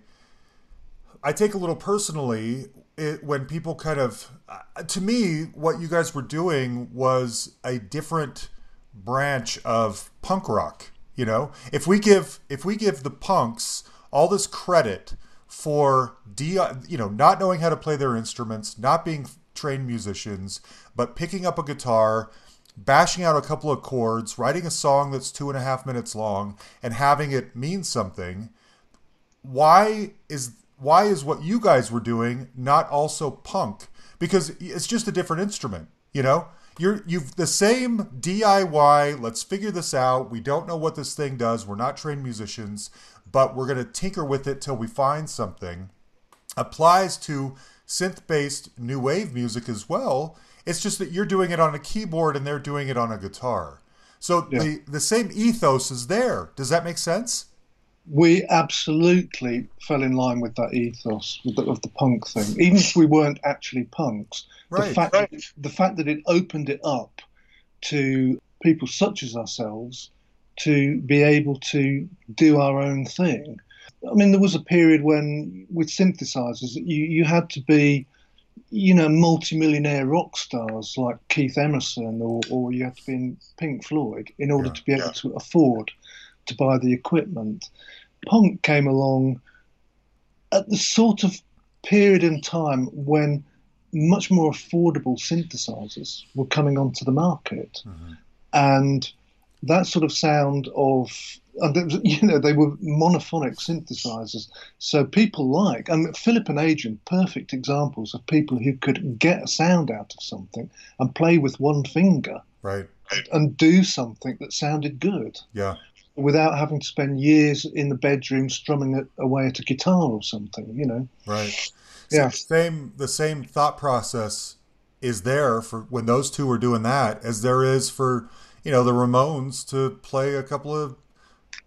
[SPEAKER 1] I take a little personally it, when people kind of uh, to me what you guys were doing was a different branch of punk rock. You know, if we give if we give the punks all this credit for D, you know, not knowing how to play their instruments, not being trained musicians, but picking up a guitar, bashing out a couple of chords, writing a song that's two and a half minutes long, and having it mean something. Why is why is what you guys were doing not also punk? Because it's just a different instrument, you know. You're you've the same DIY. Let's figure this out. We don't know what this thing does. We're not trained musicians, but we're gonna tinker with it till we find something. Applies to synth-based new wave music as well. It's just that you're doing it on a keyboard and they're doing it on a guitar. So
[SPEAKER 2] Yeah.
[SPEAKER 1] the the same ethos is there. Does that make sense?
[SPEAKER 2] We absolutely fell in line with that ethos of the, of the punk thing, even if we weren't actually punks.
[SPEAKER 1] Right.
[SPEAKER 2] The fact the fact that it opened it up to people such as ourselves to be able to do our own thing. I mean, there was a period when with synthesizers, you you had to be you know, multimillionaire rock stars like Keith Emerson or, or you had to be in Pink Floyd in order
[SPEAKER 1] Yeah,
[SPEAKER 2] to be able to afford to buy the equipment. Punk came along at the sort of period in time when much more affordable synthesizers were coming onto the market. Mm-hmm. And that sort of sound of, and you know, they were monophonic synthesizers. So people like, and Philip and Adrian, perfect examples of people who could get a sound out of something and play with one finger
[SPEAKER 1] Right.
[SPEAKER 2] and do something that sounded good
[SPEAKER 1] Yeah.
[SPEAKER 2] Without having to spend years in the bedroom strumming away at a guitar or something, you know.
[SPEAKER 1] Right.
[SPEAKER 2] Yeah.
[SPEAKER 1] Same the same thought process is there for when those two are doing that as there is for, you know, the Ramones to play a couple of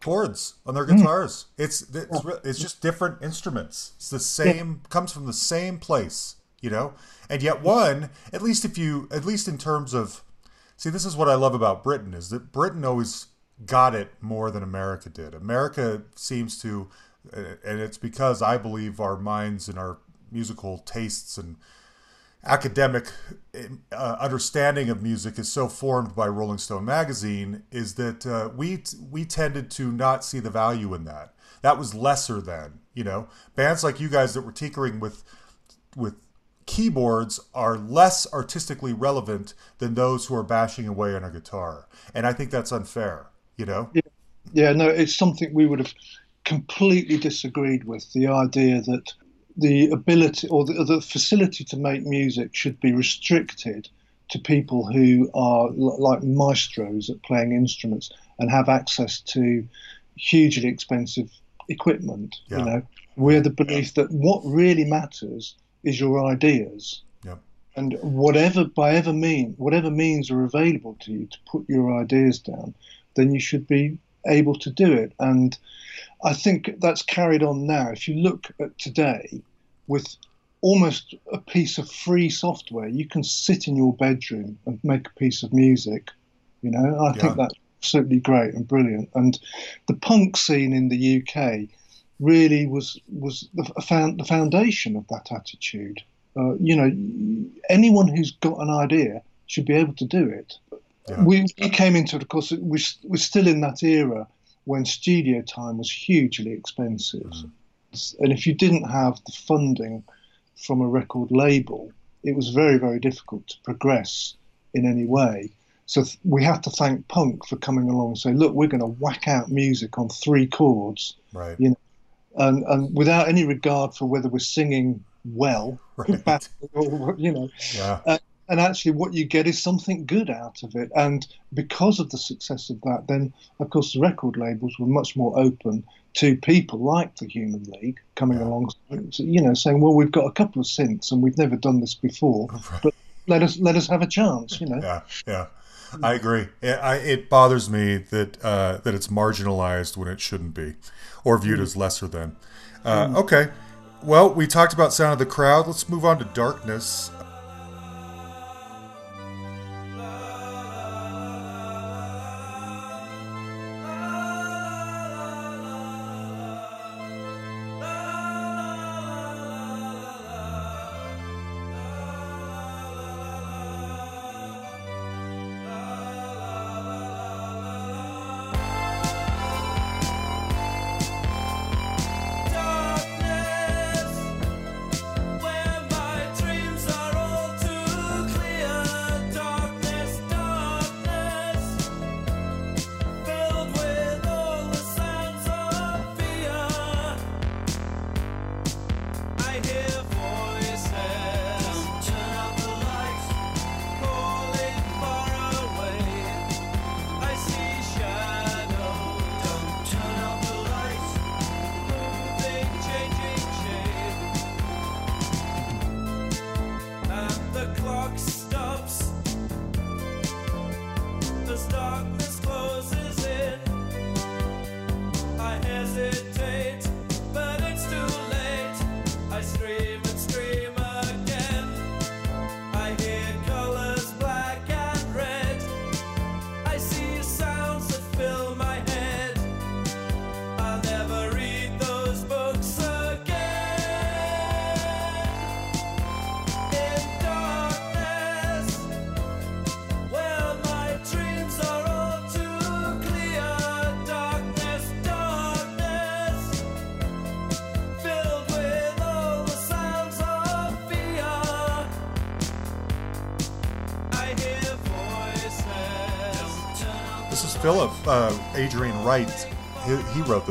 [SPEAKER 3] chords on their hmm. guitars. It's it's re- it's just different instruments. It's the same comes from the same place, you know. And yet one, at least if you at least in terms of see this is what I love about Britain is that Britain always got it more than America did. America seems to uh, and it's because I believe our minds and our musical tastes and academic uh, understanding of music is so formed by Rolling Stone magazine is that uh, we we tended to not see the value in that. That was lesser than you know bands like you guys that were tinkering with with keyboards are less artistically relevant than those who are bashing away on a guitar, and I think that's unfair. You know.
[SPEAKER 2] Yeah, no, it's something we would have completely disagreed with. The idea that the ability or the, the facility to make music should be restricted to people who are l- like maestros at playing instruments and have access to hugely expensive equipment.
[SPEAKER 3] Yeah.
[SPEAKER 2] You know, we're the belief that what really matters is your ideas.
[SPEAKER 3] Yeah.
[SPEAKER 2] And whatever, by ever mean, whatever means are available to you to put your ideas down, then you should be able to do it. And I think that's carried on now. If you look at today, with almost a piece of free software, you can sit in your bedroom and make a piece of music. You know, I
[SPEAKER 3] Yeah.
[SPEAKER 2] think that's absolutely great and brilliant. And the punk scene in the UK really was was the found the foundation of that attitude. Uh, you know, anyone who's got an idea should be able to do it.
[SPEAKER 3] Yeah.
[SPEAKER 2] We, we came into it, of course, we're, we're still in that era when studio time was hugely expensive. Mm. And if you didn't have the funding from a record label, it was very, very difficult to progress in any way. So th- we have to thank punk for coming along and say, look, we're going to whack out music on three chords
[SPEAKER 3] Right.
[SPEAKER 2] Yeah. and, and without any regard for whether we're singing well,
[SPEAKER 3] Right.
[SPEAKER 2] or, you know,
[SPEAKER 3] Yeah.
[SPEAKER 2] Uh, and actually what you get is something good out of it and because of the success of that then of course the record labels were much more open to people like the human league coming
[SPEAKER 3] Yeah.
[SPEAKER 2] along you know saying well we've got a couple of synths and we've never done this before but let us let us have a chance you know
[SPEAKER 3] Yeah, yeah, I agree. It, I, it bothers me that uh, that it's marginalized when it shouldn't be, or viewed as lesser than. Uh, Okay, well, we talked about sound of the crowd. Let's move on to. Darkness,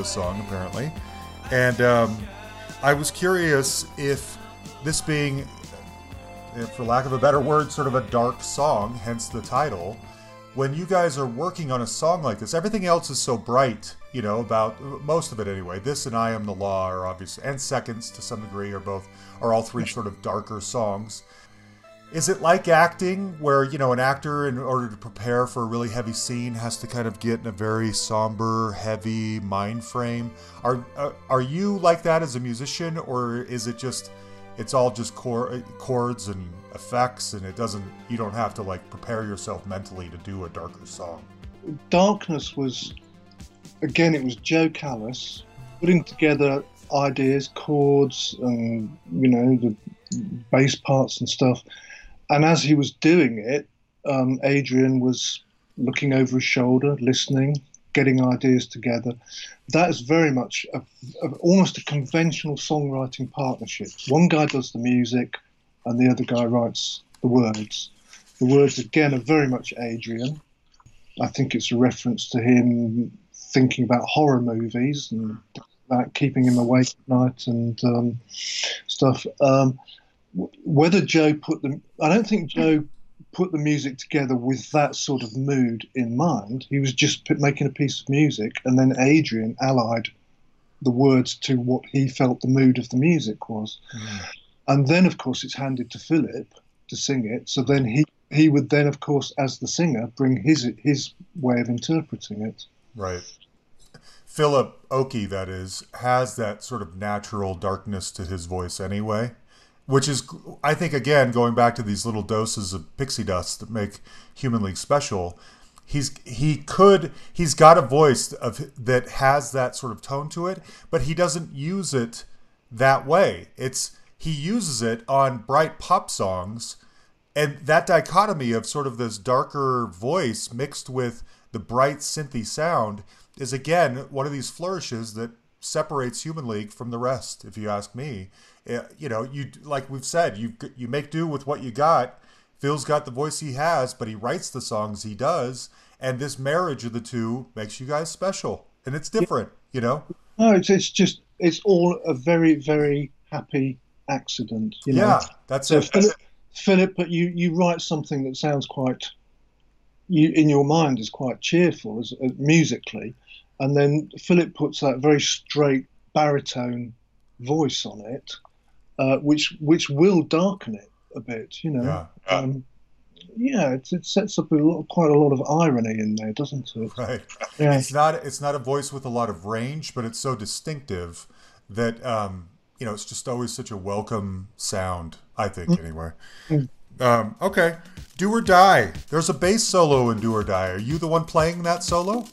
[SPEAKER 3] song apparently, and um, I was curious if this being, for lack of a better word, sort of a dark song, hence the title. When you guys are working on a song like this, everything else is so bright, you know, about most of it anyway. This and I Am the Law are obvious, and Seconds to some degree are both, are all three sort of darker songs. Is it like acting where you know an actor in order to prepare for a really heavy scene has to kind of get in a very somber heavy mind frame are uh, are you like that as a musician or is it just it's all just chor- chords and effects and it doesn't you don't have to like prepare yourself mentally to do a darker song
[SPEAKER 2] Darkness was, again, it was Jo Callis putting together ideas, chords, and you know the bass parts and stuff. And as he was doing it, um, Adrian was looking over his shoulder, listening, getting ideas together. That is very much a, a, almost a conventional songwriting partnership. One guy does the music, and the other guy writes the words. The words again are very much Adrian. I think it's a reference to him thinking about horror movies and that keeping him awake at night and um, stuff. Um, whether Jo put them, I don't think Jo put the music together with that sort of mood in mind. He was just p- making a piece of music, and then Adrian allied the words to what he felt the mood of the music was. Mm. And then, of course, it's handed to Philip to sing it. So then he he would then, of course, as the singer, bring his his way of interpreting it.
[SPEAKER 3] Right. Philip Oakey, that is, has that sort of natural darkness to his voice anyway, which is, I think, again, going back to these little doses of pixie dust that make Human League special. He's he could he's got a voice of that has that sort of tone to it, but he doesn't use it that way. It's he uses it on bright pop songs and that dichotomy of sort of this darker voice mixed with the bright synthy sound is again one of these flourishes that separates Human League from the rest. If you ask me, you know, you like we've said, you you make do with what you got. Phil's got the voice he has, but he writes the songs he does, and this marriage of the two makes you guys special, and it's different, you know.
[SPEAKER 2] No, it's it's just it's all a very very happy accident. You know?
[SPEAKER 3] Yeah, that's
[SPEAKER 2] So
[SPEAKER 3] it.
[SPEAKER 2] Philip, Philip, but you you write something that sounds quite, you in your mind is quite cheerful as, uh, musically, and then Philip puts that very straight baritone voice on it, uh, which which will darken it a bit. You know.
[SPEAKER 3] Yeah.
[SPEAKER 2] Um, yeah, it, it sets up a lot, quite a lot of irony in there, doesn't it?
[SPEAKER 3] Right.
[SPEAKER 2] Yeah.
[SPEAKER 3] It's not it's not a voice with a lot of range, but it's so distinctive that um, you know it's just always such a welcome sound. I think anyway. Um, okay, do or die. There's a bass solo in Do or Die. Are you the one playing that solo?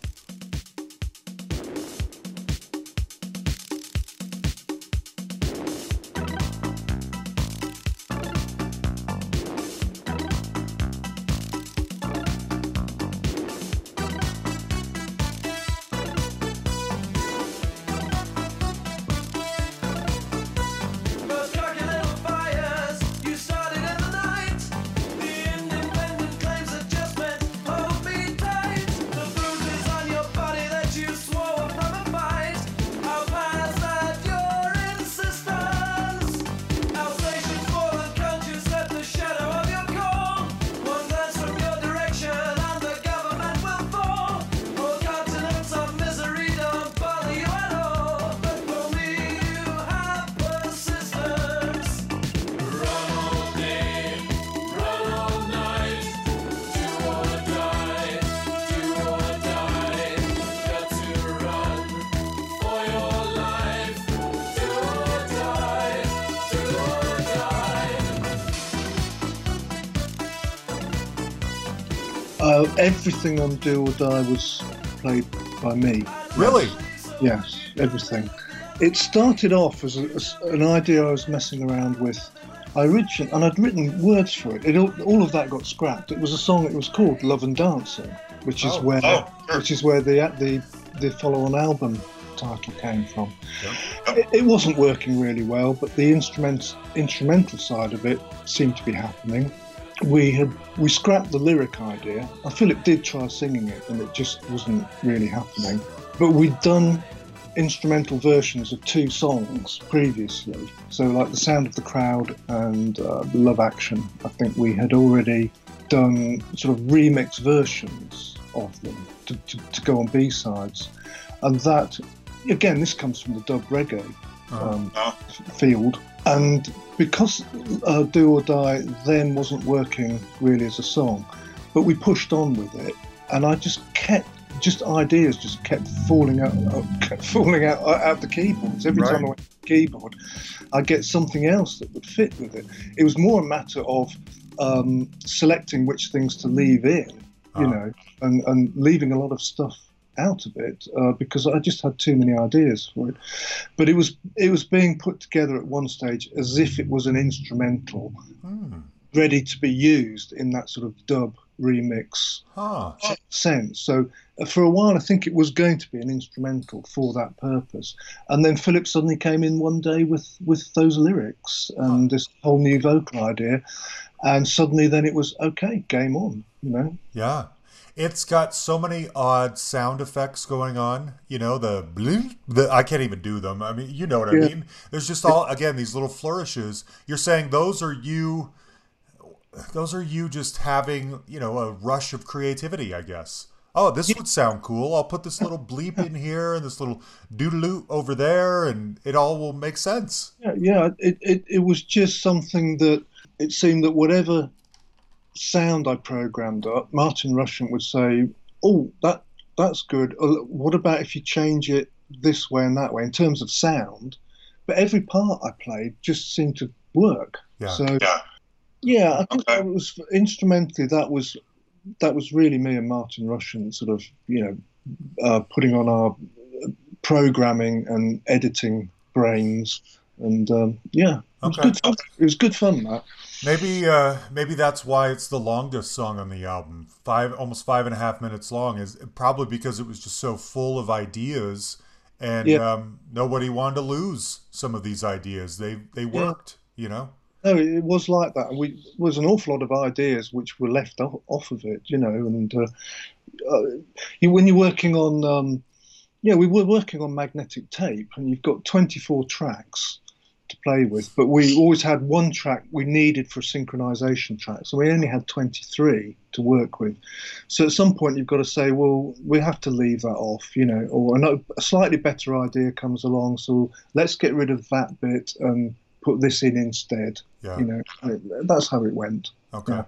[SPEAKER 2] Everything on Do or Die was played by me.
[SPEAKER 3] Really?
[SPEAKER 2] Yes, everything. It started off as, a, as an idea I was messing around with. I Adrian and I'd written words for it. it. all, all of that got scrapped. It was a song. It was called "Love and Dancing," which is
[SPEAKER 3] Oh.
[SPEAKER 2] where
[SPEAKER 1] Oh, sure.
[SPEAKER 2] which is where the the the follow-on album title came from. It, it wasn't working really well, but the instrument instrumental side of it seemed to be happening. We had we scrapped the lyric idea. Uh, Philip did try singing it, and it just wasn't really happening. But we'd done instrumental versions of two songs previously. So, like The Sound of the Crowd and uh, Love Action, I think we had already done sort of remix versions of them to, to, to go on B sides. And that, again, this comes from the dub reggae um,
[SPEAKER 1] Ah.
[SPEAKER 2] field. And because uh, Do or Die then wasn't working really as a song, but we pushed on with it, and I just kept just ideas just kept falling out, uh, kept falling out uh, out the keyboards every time I
[SPEAKER 1] Right.
[SPEAKER 2] went to the keyboard. I'd get something else that would fit with it. It was more a matter of um, selecting which things to leave in, you
[SPEAKER 1] Ah.
[SPEAKER 2] know, and, and leaving a lot of stuff out of it uh, because I just had too many ideas for it. But it was it was being put together at one stage as if it was an instrumental,
[SPEAKER 1] Hmm.
[SPEAKER 2] ready to be used in that sort of dub remix sense. So uh, for a while, I think it was going to be an instrumental for that purpose. And then Philip suddenly came in one day with with those lyrics and this whole new vocal idea, and suddenly then it was okay, game on. You know.
[SPEAKER 1] Yeah. It's got so many odd sound effects going on. You know, the bleep, the I can't even do them. I mean, you know what I mean. There's just all again these little flourishes. You're saying those are you those are you just having, you know, a rush of creativity, I guess. Oh, this would sound cool. I'll put this little bleep in here and this little doodaloo over there and it all will make sense.
[SPEAKER 2] Yeah, yeah. It, it it was just something that it seemed that whatever sound I programmed up, Martin Rushent would say, "Oh, that that's good. Uh, What about if you change it this way and that way in terms of sound?" But every part I played just seemed to work.
[SPEAKER 1] Yeah.
[SPEAKER 2] So yeah, I think that was instrumentally. That was that was really me and Martin Rushent sort of you know uh, putting on our programming and editing brains, and um, yeah, it was
[SPEAKER 1] Okay.
[SPEAKER 2] good. Fun. It was good fun. That
[SPEAKER 1] Maybe uh, maybe that's why it's the longest song on the album. Five almost five and a half minutes long is probably because it was just so full of ideas and
[SPEAKER 2] Yeah.
[SPEAKER 1] um, nobody wanted to lose some of these ideas. They they worked, you know.
[SPEAKER 2] no, it was like that. We was an awful lot of ideas which were left off, off of it, you know, and uh, uh, you, when you're working on, um, yeah, we were working on magnetic tape, and you've got 24 tracks to play with, but we always had one track we needed for a synchronization track, so we only had 23 to work with. So at some point, you've got to say, well, we have to leave that off, you know, or a slightly better idea comes along, so let's get rid of that bit and put this in instead.
[SPEAKER 1] Yeah.
[SPEAKER 2] You know, that's how it went.
[SPEAKER 1] Okay.
[SPEAKER 2] Yeah.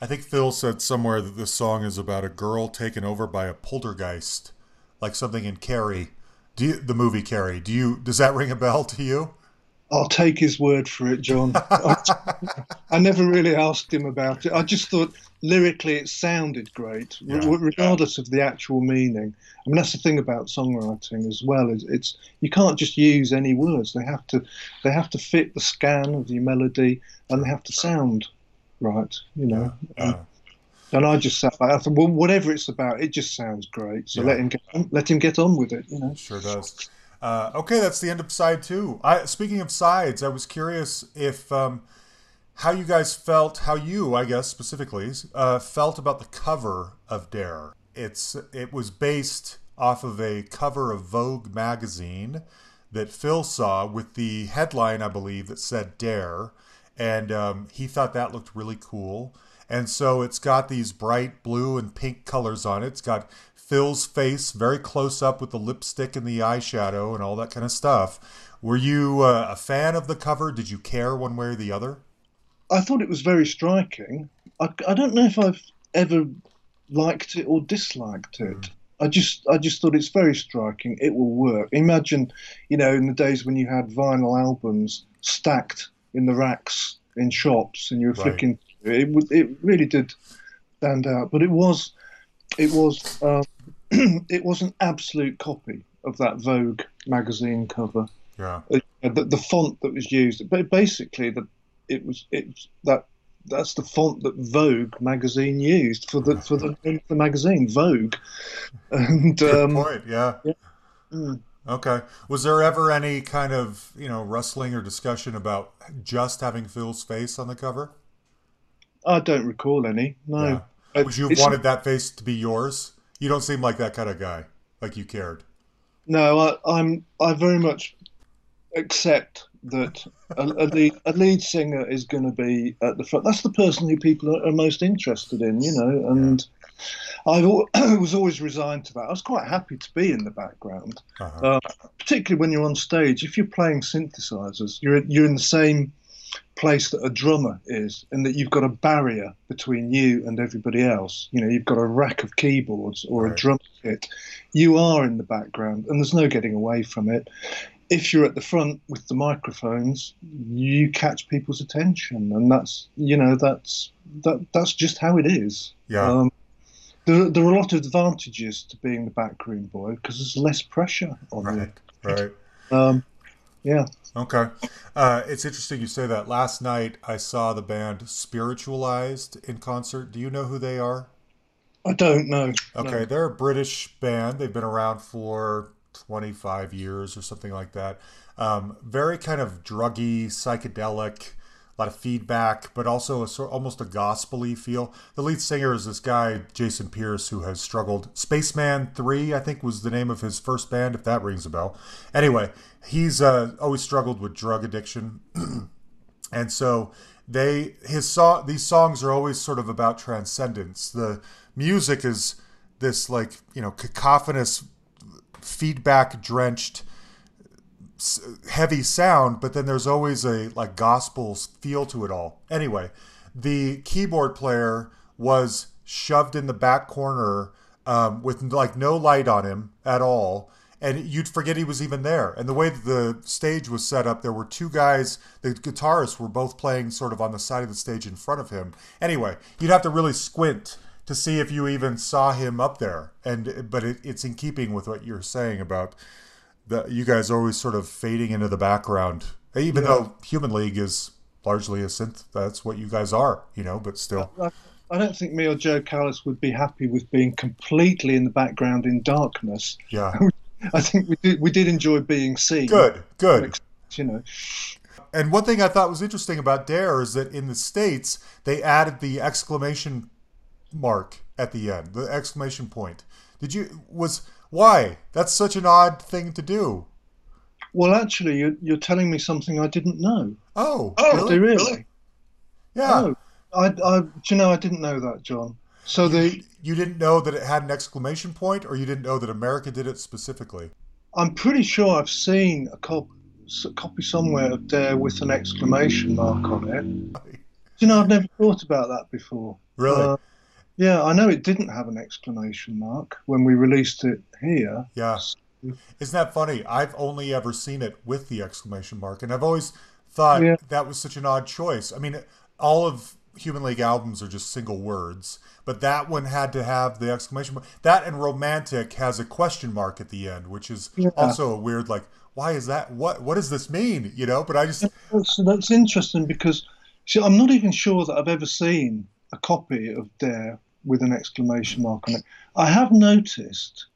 [SPEAKER 1] I think Phil said somewhere that this song is about a girl taken over by a poltergeist, like something in Carrie. Do you, the movie Carrie? Do you does that ring a bell to you?
[SPEAKER 2] I'll take his word for it, John. I, never really asked him about it. I just thought lyrically it sounded great,
[SPEAKER 1] Yeah.
[SPEAKER 2] regardless of the actual meaning. I mean, that's the thing about songwriting as well. Is it's you can't just use any words. They have to they have to fit the scan of your melody, and they have to sound right. You know.
[SPEAKER 1] Uh,
[SPEAKER 2] And I just sat back. I thought, well, whatever it's about, it just sounds great. So
[SPEAKER 1] Yeah.
[SPEAKER 2] let him get on, let him get on with it. You know.
[SPEAKER 1] Sure does. Uh, okay, that's the end of side two. I, speaking of sides, I was curious if um, how you guys felt, how you, I guess specifically, uh, felt about the cover of Dare. It's it was based off of a cover of Vogue magazine that Phil saw with the headline, I believe, that said Dare, and um, he thought that looked really cool. And so it's got these bright blue and pink colors on it. It's got Phil's face very close up with the lipstick and the eyeshadow and all that kind of stuff. Were you uh, a fan of the cover? Did you care one way or the other?
[SPEAKER 2] I thought it was very striking. I, I don't know if I've ever liked it or disliked it. I just I just thought it's very striking. It will work. Imagine, you know, in the days when you had vinyl albums stacked in the racks in shops and you were
[SPEAKER 1] Right.
[SPEAKER 2] flicking. It it really did stand out. But it was it was um, it was an absolute copy of that Vogue magazine cover
[SPEAKER 1] Yeah.
[SPEAKER 2] uh, the, the font that was used, but basically the it was it that that's the font that Vogue magazine used for the for the, the magazine Vogue, and
[SPEAKER 1] Good
[SPEAKER 2] um,
[SPEAKER 1] point. Yeah.
[SPEAKER 2] mm.
[SPEAKER 1] Okay. Was there ever any kind of you know rustling or discussion about just having Phil's face on the cover?
[SPEAKER 2] I don't recall any. No,
[SPEAKER 1] Yeah.
[SPEAKER 2] Uh,
[SPEAKER 1] Would you have wanted that face to be yours? You don't seem like that kind of guy. Like you cared.
[SPEAKER 2] No, I, I'm I very much accept that a, a, lead, a lead singer is going to be at the front. That's the person who people are, are most interested in, you know. And I was always resigned to that. I was quite happy to be in the background,
[SPEAKER 1] Uh-huh.
[SPEAKER 2] uh, particularly when you're on stage. If you're playing synthesizers, you're you're in the same place that a drummer is, and that you've got a barrier between you and everybody else. You know, you've got a rack of keyboards or
[SPEAKER 1] Right.
[SPEAKER 2] a drum kit. You are in the background, and there's no getting away from it. If you're at the front with the microphones, you catch people's attention, and that's you know that's that that's just how it is.
[SPEAKER 1] Yeah.
[SPEAKER 2] Um, there, there are a lot of advantages to being the backroom boy because there's less pressure on
[SPEAKER 1] right. Right.
[SPEAKER 2] you. Um, yeah.
[SPEAKER 1] Okay. Uh, it's interesting you say that. Last night I saw the band Spiritualized in concert. Do you know who they are?
[SPEAKER 2] I don't know.
[SPEAKER 1] Okay,
[SPEAKER 2] No.
[SPEAKER 1] they're a British band. They've been around for 25 years or something like that. Um, very kind of druggy, psychedelic, a lot of feedback, but also a sort almost a gospely feel. The lead singer is this guy Jason Pierce who has struggled. Spacemen Three, I think, was the name of his first band, if that rings a bell. Anyway, he's uh, always struggled with drug addiction, and so they his song these songs are always sort of about transcendence. The music is this like you know cacophonous, feedback drenched heavy sound, but then there's always a like gospel feel to it all. Anyway, the keyboard player was shoved in the back corner um, with like no light on him at all. And you'd forget he was even there. And the way that the stage was set up, there were two guys, the guitarists were both playing sort of on the side of the stage in front of him. Anyway, you'd have to really squint to see if you even saw him up there. And but it, it's in keeping with what you're saying about you guys are always sort of fading into the background, even
[SPEAKER 2] Yeah.
[SPEAKER 1] though Human League is largely a synth. That's what you guys are, you know. But still,
[SPEAKER 2] I, I don't think me or Jo Callis would be happy with being completely in the background in darkness.
[SPEAKER 1] yeah,
[SPEAKER 2] I think we did we did enjoy being seen.
[SPEAKER 1] good, good.
[SPEAKER 2] You know.
[SPEAKER 1] And one thing I thought was interesting about Dare is that in the states they added the exclamation mark at the end, the exclamation point. Did you was why? That's such an odd thing to do.
[SPEAKER 2] Well, actually, you're, you're telling me something I didn't know.
[SPEAKER 1] Oh,
[SPEAKER 2] oh they really?
[SPEAKER 1] Yeah.
[SPEAKER 2] Oh, I, I, do you know, I didn't know that, John. So the
[SPEAKER 1] You didn't know that it had an exclamation point, or you didn't know that America did it specifically.
[SPEAKER 2] I'm pretty sure I've seen a cop, s- copy somewhere of Dare with an exclamation mark on it. Do you know, I've never thought about that before.
[SPEAKER 1] Really?
[SPEAKER 2] Uh, yeah, I know it didn't have an exclamation mark when we released it here.
[SPEAKER 1] Yeah. Isn't that funny? I've only ever seen it with the exclamation mark, and I've always thought
[SPEAKER 2] Yeah.
[SPEAKER 1] that was such an odd choice. I mean, all of Human League albums are just single words, but that one had to have the exclamation mark. That and Romantic has a question mark at the end, which is
[SPEAKER 2] Yeah.
[SPEAKER 1] also a weird, like, why is that? What What does this mean? You know? But I just
[SPEAKER 2] That's, that's interesting because see, I'm not even sure that I've ever seen a copy of Dare with an exclamation mark on it. I have noticed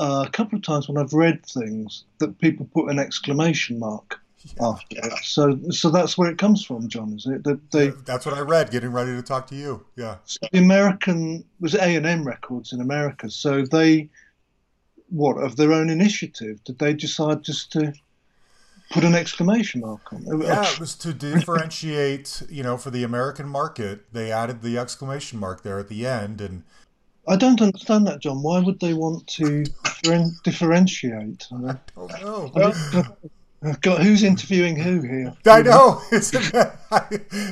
[SPEAKER 2] uh, a couple of times when I've read things that people put an exclamation mark after it. So, so that's where it comes from, John. Is it that they
[SPEAKER 1] that's what I read. Getting ready to talk to you. Yeah.
[SPEAKER 2] So the American was A and M Records in America, so they what of their own initiative did they decide just to put an exclamation mark on it?
[SPEAKER 1] Yeah, it was to differentiate, you know, for the American market. They added the exclamation mark there at the end, and
[SPEAKER 2] I don't understand that, John. Why would they want to differentiate? I
[SPEAKER 1] oh no,
[SPEAKER 2] God, who's interviewing who here?
[SPEAKER 1] I know. It's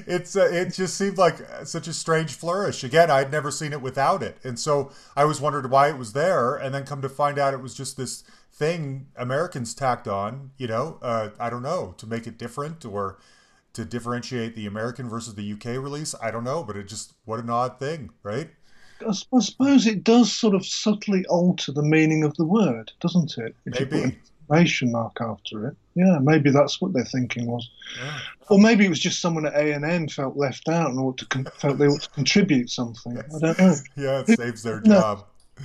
[SPEAKER 1] it's uh, it just seemed like such a strange flourish. Again, I'd never seen it without it, and so I was wondered why it was there, and then come to find out it was just this thing Americans tacked on. You know, uh, I don't know to make it different or to differentiate the American versus the UK release. I don't know, but it just what an odd thing, right?
[SPEAKER 2] I suppose it does sort of subtly alter the meaning of the word, doesn't it? If you put
[SPEAKER 1] Maybe.
[SPEAKER 2] an exclamation mark after it. Yeah, maybe that's what their thinking was.
[SPEAKER 1] Yeah.
[SPEAKER 2] Or maybe it was just someone at A and M felt left out and ought to con- felt they ought to contribute something. I don't know.
[SPEAKER 1] Yeah, it saves their job.
[SPEAKER 2] Who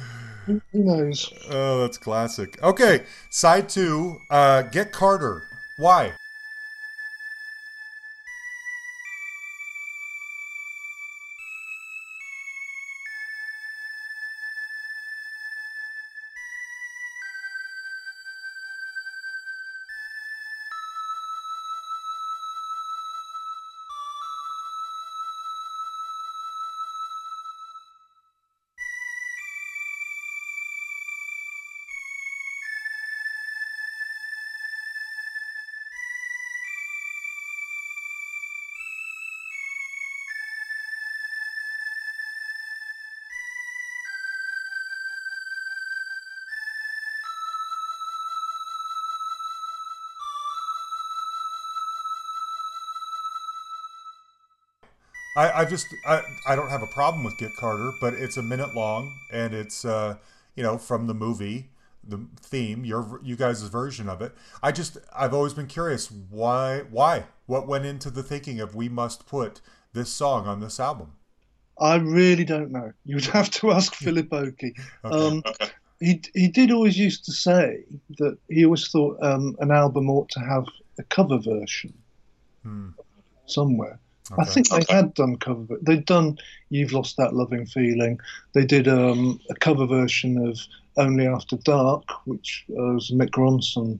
[SPEAKER 2] knows?
[SPEAKER 1] Oh, that's classic. Okay, side two. Uh, get Carter. Why? I, I just I, I don't have a problem with Get Carter, but it's a minute long and it's uh, you know from the movie, the theme, your you guys' version of it. I just I've always been curious why why what went into the thinking of we must put this song on this album.
[SPEAKER 2] I really don't know. You would have to ask Philip Oakey. Um, he he did always used to say that he always thought um, an album ought to have a cover version somewhere. I think they had done cover. ver- They'd done "You've Lost That Loving Feeling." They did um, a cover version of "Only After Dark," which uh, was a Mick Ronson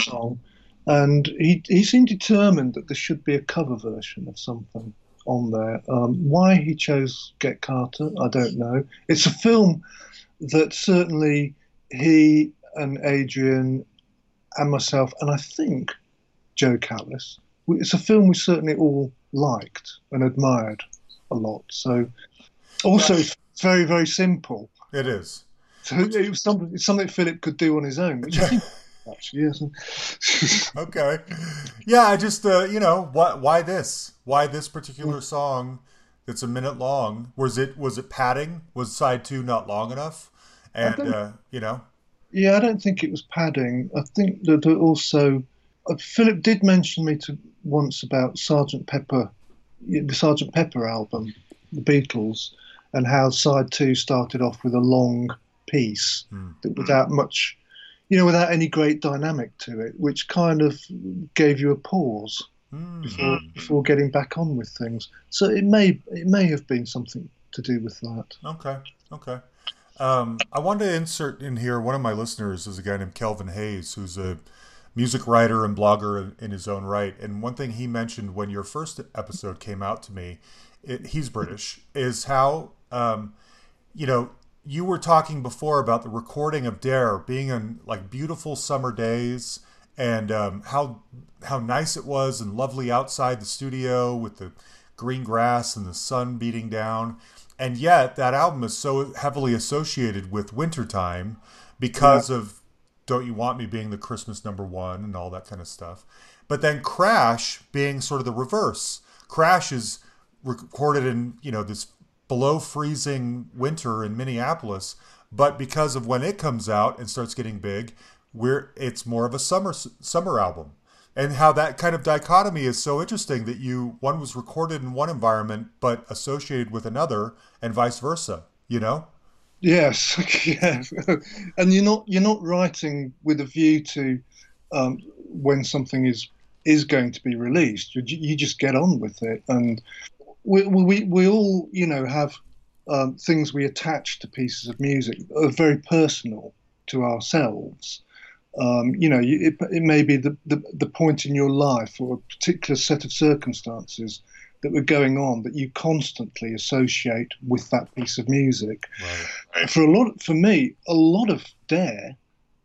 [SPEAKER 2] song, and he he seemed determined that there should be a cover version of something on there. Um, why he chose Get Carter, I don't know. It's a film that certainly he and Adrian and myself, and I think Jo Callis, it's a film we certainly all liked and admired a lot. So, also, it's very, very simple.
[SPEAKER 1] It is.
[SPEAKER 2] So it was something, it's something Philip could do on his own, which I think actually isn't.
[SPEAKER 1] Okay. Yeah, I just uh, you know why why this why this particular song that's a minute long was it was it padding was side two not long enough and uh, you know
[SPEAKER 2] Yeah, I don't think it was padding. I think that also uh, Philip did mention me to once about Sergeant Pepper, the Sergeant Pepper album, the Beatles, and how side two started off with a long piece that without much, you know, without any great dynamic to it, which kind of gave you a pause before before getting back on with things. So it may it may have been something to do with that.
[SPEAKER 1] Okay. Okay. Um, I want to insert in here one of my listeners is a guy named Kelvin Hayes, who's a music writer and blogger in, his own right. And one thing he mentioned when your first episode came out to me, it, he's British, is how, um, you know, you were talking before about the recording of Dare being on like beautiful summer days and um, how how nice it was and lovely outside the studio with the green grass and the sun beating down. And yet that album is so heavily associated with wintertime because of Don't You Want Me being the Christmas number one and all that kind of stuff. But then Crash being sort of the reverse. Crash is recorded in, you know, this below freezing winter in Minneapolis, but because of when it comes out and starts getting big, we're it's more of a summer summer album. And how that kind of dichotomy is so interesting that you one was recorded in one environment but associated with another and vice versa, you know?
[SPEAKER 2] Yes, yeah, and you're not you're not writing with a view to um, when something is is going to be released. You, you just get on with it, and we we, we all you know have um, things we attach to pieces of music are very personal to ourselves. Um, you know, it, it may be the, the the point in your life or a particular set of circumstances that were going on that you constantly associate with that piece of music. For a lot for me a lot of dare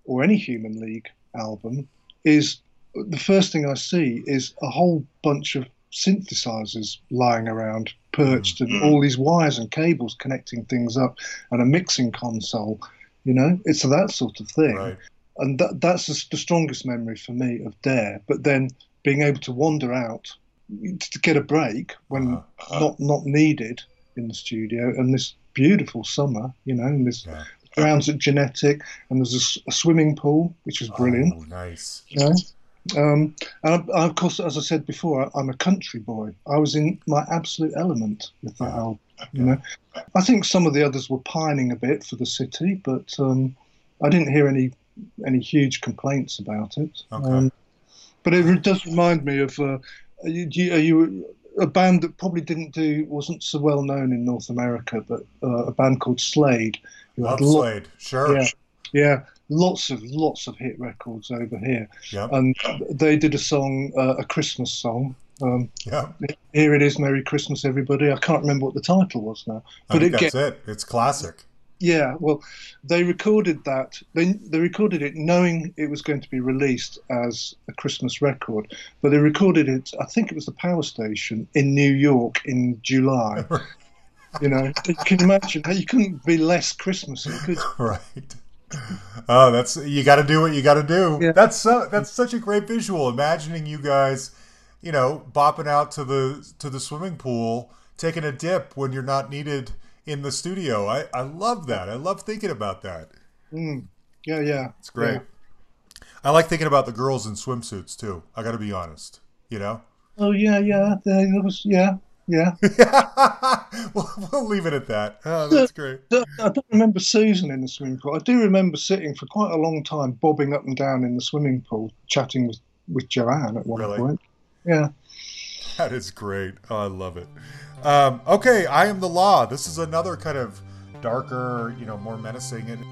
[SPEAKER 2] or any human league album is the first thing i see is a whole bunch of synthesizers lying around perched and mm. all these wires and cables connecting things up and a mixing console you know? It's that sort of thing.
[SPEAKER 1] Right.
[SPEAKER 2] and that, that's the, the strongest memory for me of dare. But then being able to wander out to get a break when
[SPEAKER 1] Uh-huh.
[SPEAKER 2] not not needed in the studio and this beautiful summer you know and this
[SPEAKER 1] Yeah.
[SPEAKER 2] grounds at genetic and there's a swimming pool which was brilliant
[SPEAKER 1] Oh, nice.
[SPEAKER 2] you know? um, and I, I, of course as i said before I, i'm a country boy i was in my absolute element with that
[SPEAKER 1] Yeah.
[SPEAKER 2] album you know i think some of the others were pining a bit for the city but um, i didn't hear any any huge complaints about it
[SPEAKER 1] Okay.
[SPEAKER 2] um, but it does remind me of uh, are you, do you, are you a band that probably didn't do wasn't so well known in North America, but uh, a band called Slade, who
[SPEAKER 1] Love
[SPEAKER 2] had lo-
[SPEAKER 1] Slade. Sure.
[SPEAKER 2] yeah, yeah, lots of lots of hit records over here,
[SPEAKER 1] Yep.
[SPEAKER 2] and they did a song, uh, a Christmas song. Um,
[SPEAKER 1] Yep.
[SPEAKER 2] here it is, Merry Christmas, everybody. I can't remember what the title was now,
[SPEAKER 1] I
[SPEAKER 2] but
[SPEAKER 1] think
[SPEAKER 2] it
[SPEAKER 1] that's
[SPEAKER 2] get,
[SPEAKER 1] it. It's classic.
[SPEAKER 2] Yeah, well, they recorded that. They they recorded it knowing it was going to be released as a Christmas record, but they recorded it. I think it was the Power Station in New York in July. you know, you can imagine how you couldn't be less Christmassy, could you?
[SPEAKER 1] right. Oh, that's you got to do what you got to do.
[SPEAKER 2] Yeah.
[SPEAKER 1] That's so that's such a great visual. Imagining you guys, you know, bopping out to the to the swimming pool taking a dip when you're not needed in the studio. I, I love that. I love thinking about that. Mm.
[SPEAKER 2] Yeah, yeah.
[SPEAKER 1] It's great. I like thinking about the girls in swimsuits too. I got to be honest. You know.
[SPEAKER 2] Oh yeah, yeah. Was yeah, yeah.
[SPEAKER 1] we'll, we'll leave it at that. Oh, that's great.
[SPEAKER 2] I don't remember Susan in the swimming pool. I do remember sitting for quite a long time, bobbing up and down in the swimming pool, chatting with, with Joanne at one
[SPEAKER 1] Really?
[SPEAKER 2] point. Yeah.
[SPEAKER 1] That is great. Oh, I love it. Um, okay, I am the law. This is another kind of darker, you know, more menacing. And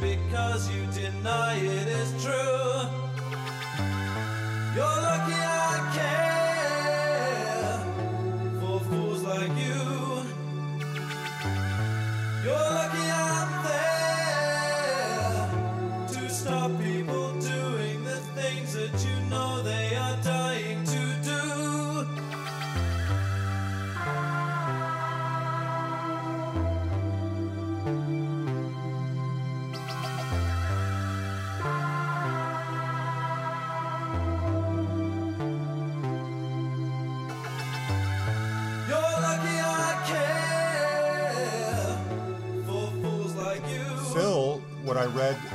[SPEAKER 3] because you deny it is true.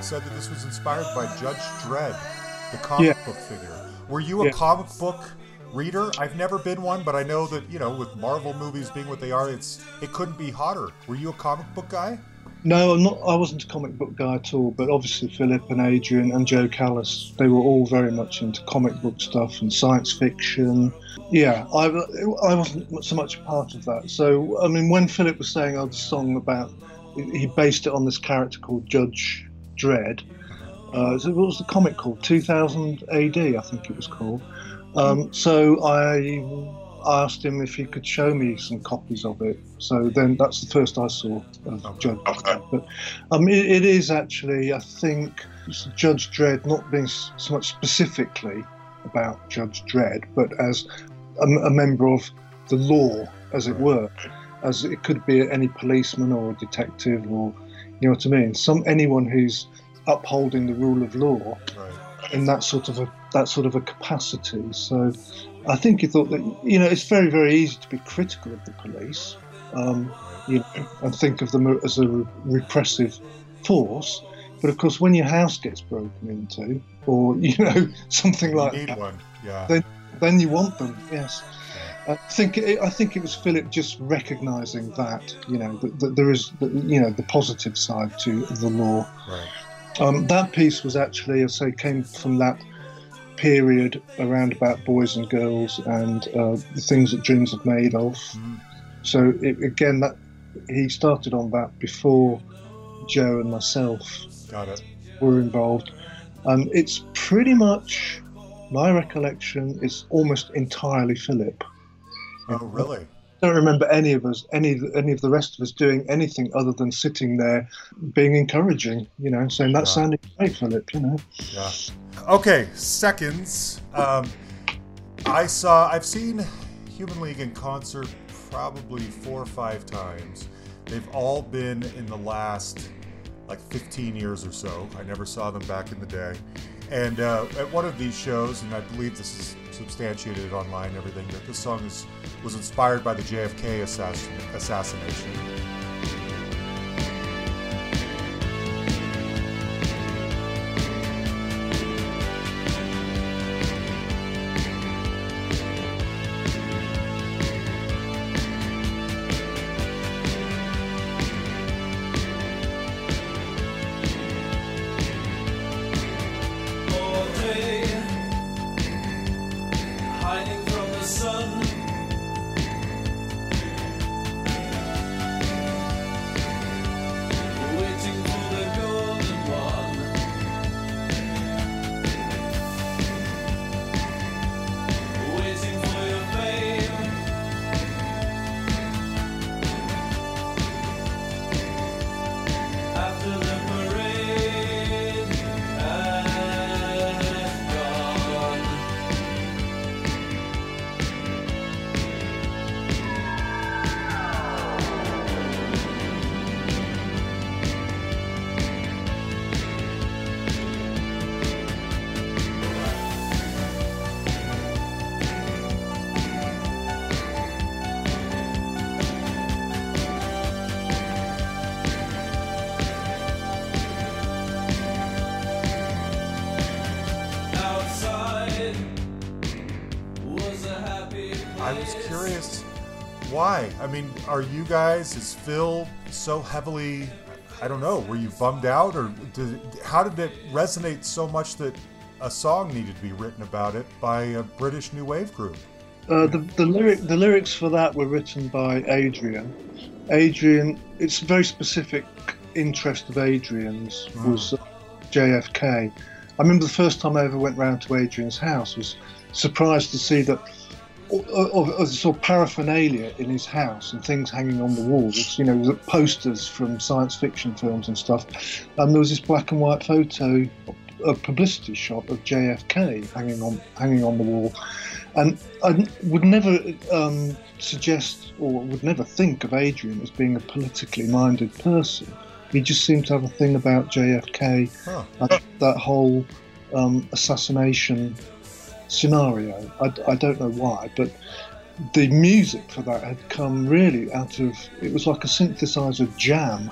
[SPEAKER 1] Said that this was inspired by Judge Dredd, the comic
[SPEAKER 2] Yeah.
[SPEAKER 1] book figure. Were you a
[SPEAKER 2] Yeah.
[SPEAKER 1] comic book reader? I've never been one, but I know that you know, with Marvel movies being what they are, it's it couldn't be hotter. Were you a comic book guy?
[SPEAKER 2] No, I'm not. I wasn't a comic book guy at all. But obviously, Philip and Adrian and Jo Callis, they were all very much into comic book stuff and science fiction. Yeah, I, I wasn't so much a part of that. So, I mean, when Philip was saying oh, the song about, he based it on this character called Judge Dredd. Uh, what was the comic called? 2000 AD, I think it was called. Um, so I asked him if he could show me some copies of it. So then that's the first I saw of
[SPEAKER 1] Okay.
[SPEAKER 2] Judge Dredd. But um, it, it is actually, I think, Judge Dredd not being so much specifically about Judge Dredd, but as a, a member of the law, as it
[SPEAKER 1] Right.
[SPEAKER 2] were. As it could be any policeman or detective or, you know what I mean? Some anyone who's upholding the rule of law
[SPEAKER 1] Right.
[SPEAKER 2] in that sort of a that sort of a capacity. So I think he thought that you know it's very very easy to be critical of the police, um, you know, and think of them as a re- repressive force. But of course, when your house gets broken into, or you know something like
[SPEAKER 1] you need
[SPEAKER 2] that,
[SPEAKER 1] one. Yeah.
[SPEAKER 2] They- then you want them. Yes. I think it, I think it was Philip just recognising that you know that, that there is you know the positive side to the law
[SPEAKER 1] right.
[SPEAKER 2] um, that piece was actually, I say, came from that period around about boys and girls and uh, the things that dreams have made of.
[SPEAKER 1] Mm.
[SPEAKER 2] So it, again, that he started on that before Jo and myself
[SPEAKER 1] Got it.
[SPEAKER 2] were involved. Um, it's pretty much my recollection is almost entirely Philip.
[SPEAKER 1] Oh, really?
[SPEAKER 2] I don't remember any of us, any any of the rest of us doing anything other than sitting there, being encouraging, you know, saying that
[SPEAKER 1] Yeah.
[SPEAKER 2] sounded great, Philip, you know.
[SPEAKER 1] Yeah. Okay, seconds. Um, I saw. I've seen Human League in concert probably four or five times. They've all been in the last like 15 years or so. I never saw them back in the day. And uh, at one of these shows, and I believe this is substantiated online, everything that this song is was inspired by the JFK assassin, assassination.
[SPEAKER 3] Guys, is Phil so heavily, I don't know, were you bummed out or did, how did it resonate so much that a song needed to be written about it by a British new wave group?
[SPEAKER 2] Uh, the the lyric the lyrics for that were written by Adrian. Adrian, it's a very specific interest of Adrian's was uh, JFK. I remember the first time I ever went round to Adrian's house was surprised to see that of, of, sort of paraphernalia in his house and things hanging on the walls. You know, posters from science fiction films and stuff. And there was this black and white photo, a publicity shot of JFK hanging on hanging on the wall. And I would never um, suggest or would never think of Adrian as being a politically minded person. He just seemed to have a thing about JFK,
[SPEAKER 3] Huh.
[SPEAKER 2] that whole um, assassination scenario. I, I don't know why, but the music for that had come really out of it was like a synthesizer jam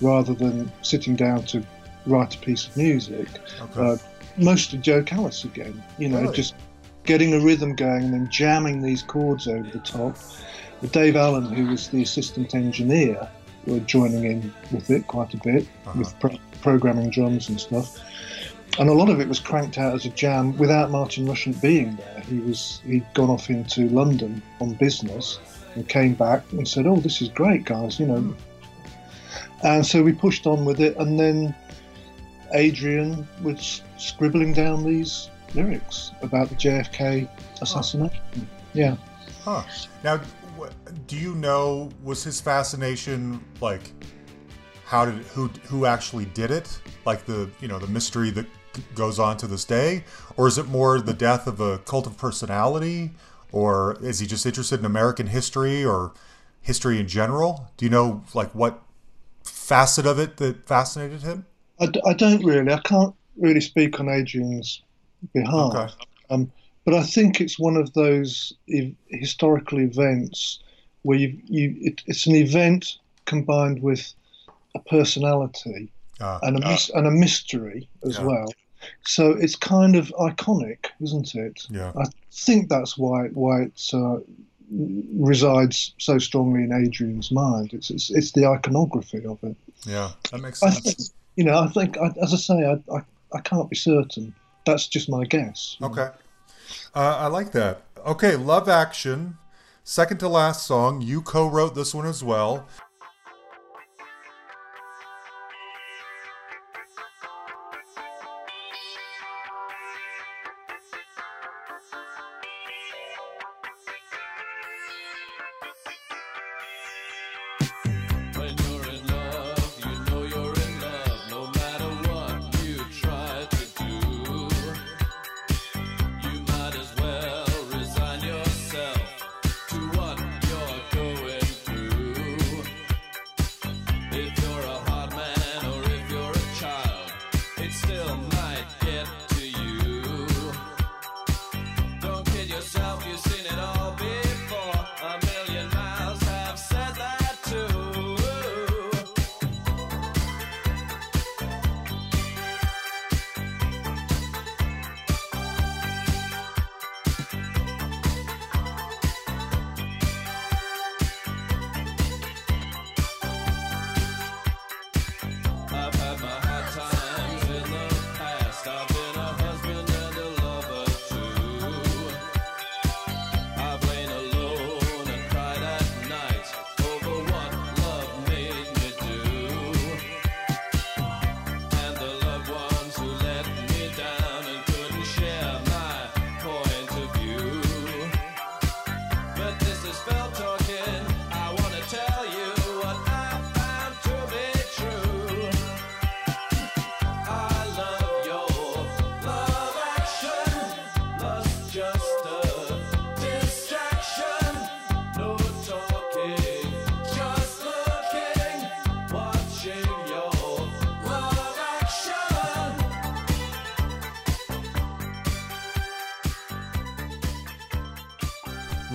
[SPEAKER 2] rather than sitting down to write a piece of music.
[SPEAKER 3] Okay.
[SPEAKER 2] Uh, mostly Jo Callis again, you know,
[SPEAKER 3] Really?
[SPEAKER 2] just getting a rhythm going and then jamming these chords over the top. With Dave Allen, who was the assistant engineer, were joining in with it quite a bit
[SPEAKER 3] Uh-huh.
[SPEAKER 2] with pro- programming drums and stuff. And a lot of it was cranked out as a jam without Martin Rushent being there. He was he'd gone off into London on business and came back and said, "Oh, this is great, guys," you know. And so we pushed on with it, and then Adrian was scribbling down these lyrics about the JFK assassination. Yeah.
[SPEAKER 3] Huh. Now, do you know was his fascination like how did who who actually did it? Like the you know the mystery that goes on to this day, or is it more the death of a cult of personality, or is he just interested in American history or history in general? Do you know like what facet of it that fascinated him?
[SPEAKER 2] I, d- I don't really. I can't really speak on Adrian's behalf.
[SPEAKER 3] Okay.
[SPEAKER 2] Um, but I think it's one of those e- historical events where you, you it, it's an event combined with a personality
[SPEAKER 3] Uh,
[SPEAKER 2] and a mys- and a mystery as
[SPEAKER 3] Yeah.
[SPEAKER 2] well. So it's kind of iconic, isn't it?
[SPEAKER 3] yeah.
[SPEAKER 2] I think that's why why it uh, resides so strongly in Adrian's mind. It's, it's it's the iconography of it.
[SPEAKER 3] Yeah. That makes
[SPEAKER 2] I
[SPEAKER 3] sense.
[SPEAKER 2] think, you know, I think, I, as I say, I, I, I can't be certain. That's just my guess.
[SPEAKER 3] Okay. Uh, I like that. Okay, Love Action, second to last song. You co wrote this one as well.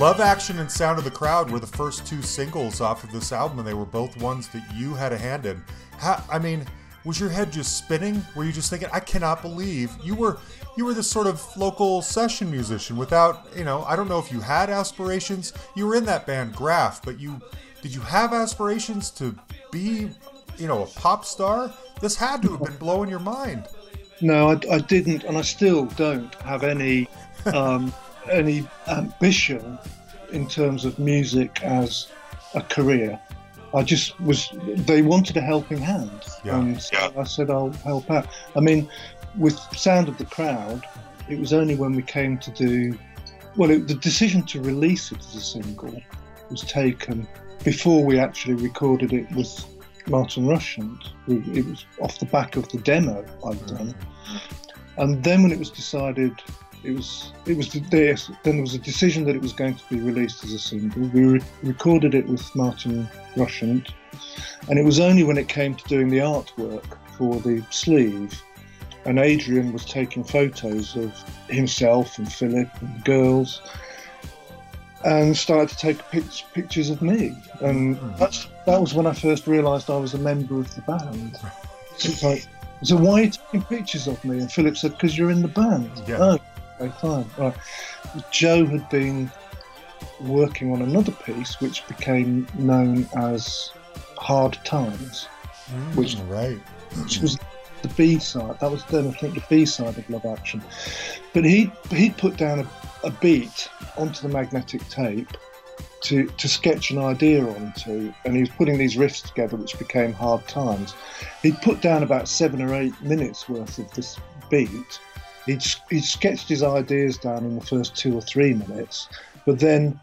[SPEAKER 4] Love action.
[SPEAKER 3] And Sound of the Crowd were the first two singles off of this album, and they were both ones that you had a hand in. How, I mean,
[SPEAKER 1] was your head just spinning? Were you just thinking, I cannot believe you were you were this sort of local session musician without, you know, I don't know if you had aspirations. You were in that band Graph, but you did you have aspirations to be, you know, a pop star? This had to have been blowing your mind.
[SPEAKER 2] No, I, I didn't, and I still don't have any um, any ambition in terms of music as a career. I just was. They wanted a helping hand,
[SPEAKER 1] Yeah.
[SPEAKER 2] and so I said I'll help out. I mean, with Sound of the Crowd, it was only when we came to do. Well, it, the decision to release it as a single was taken before we actually recorded it with Martin Rushent. It was off the back of the demo I'd done, mm. and then when it was decided, it was it was. Then there was a decision that it was going to be released as a single. We re- recorded it with Martin Rushent, and it was only when it came to doing the artwork for the sleeve, and Adrian was taking photos of himself and Philip and the girls, and started to take pic- pictures of me, and hmm. that's that was when I first realised I was a member of the band. It's like, so why are you taking pictures of me? And Philip said, because you're in the band.
[SPEAKER 1] Yeah.
[SPEAKER 2] Oh, okay, fine. Right. Jo had been working on another piece which became known as Hard Times, Which-
[SPEAKER 1] Mm, right.
[SPEAKER 2] which was the B side. That was then, I think, the B side of Love Action. But he he put down a, a beat onto the magnetic tape to, to sketch an idea onto, and he was putting these riffs together, which became Hard Times. He'd put down about seven or eight minutes worth of this beat. He'd, he'd sketched his ideas down in the first two or three minutes, but then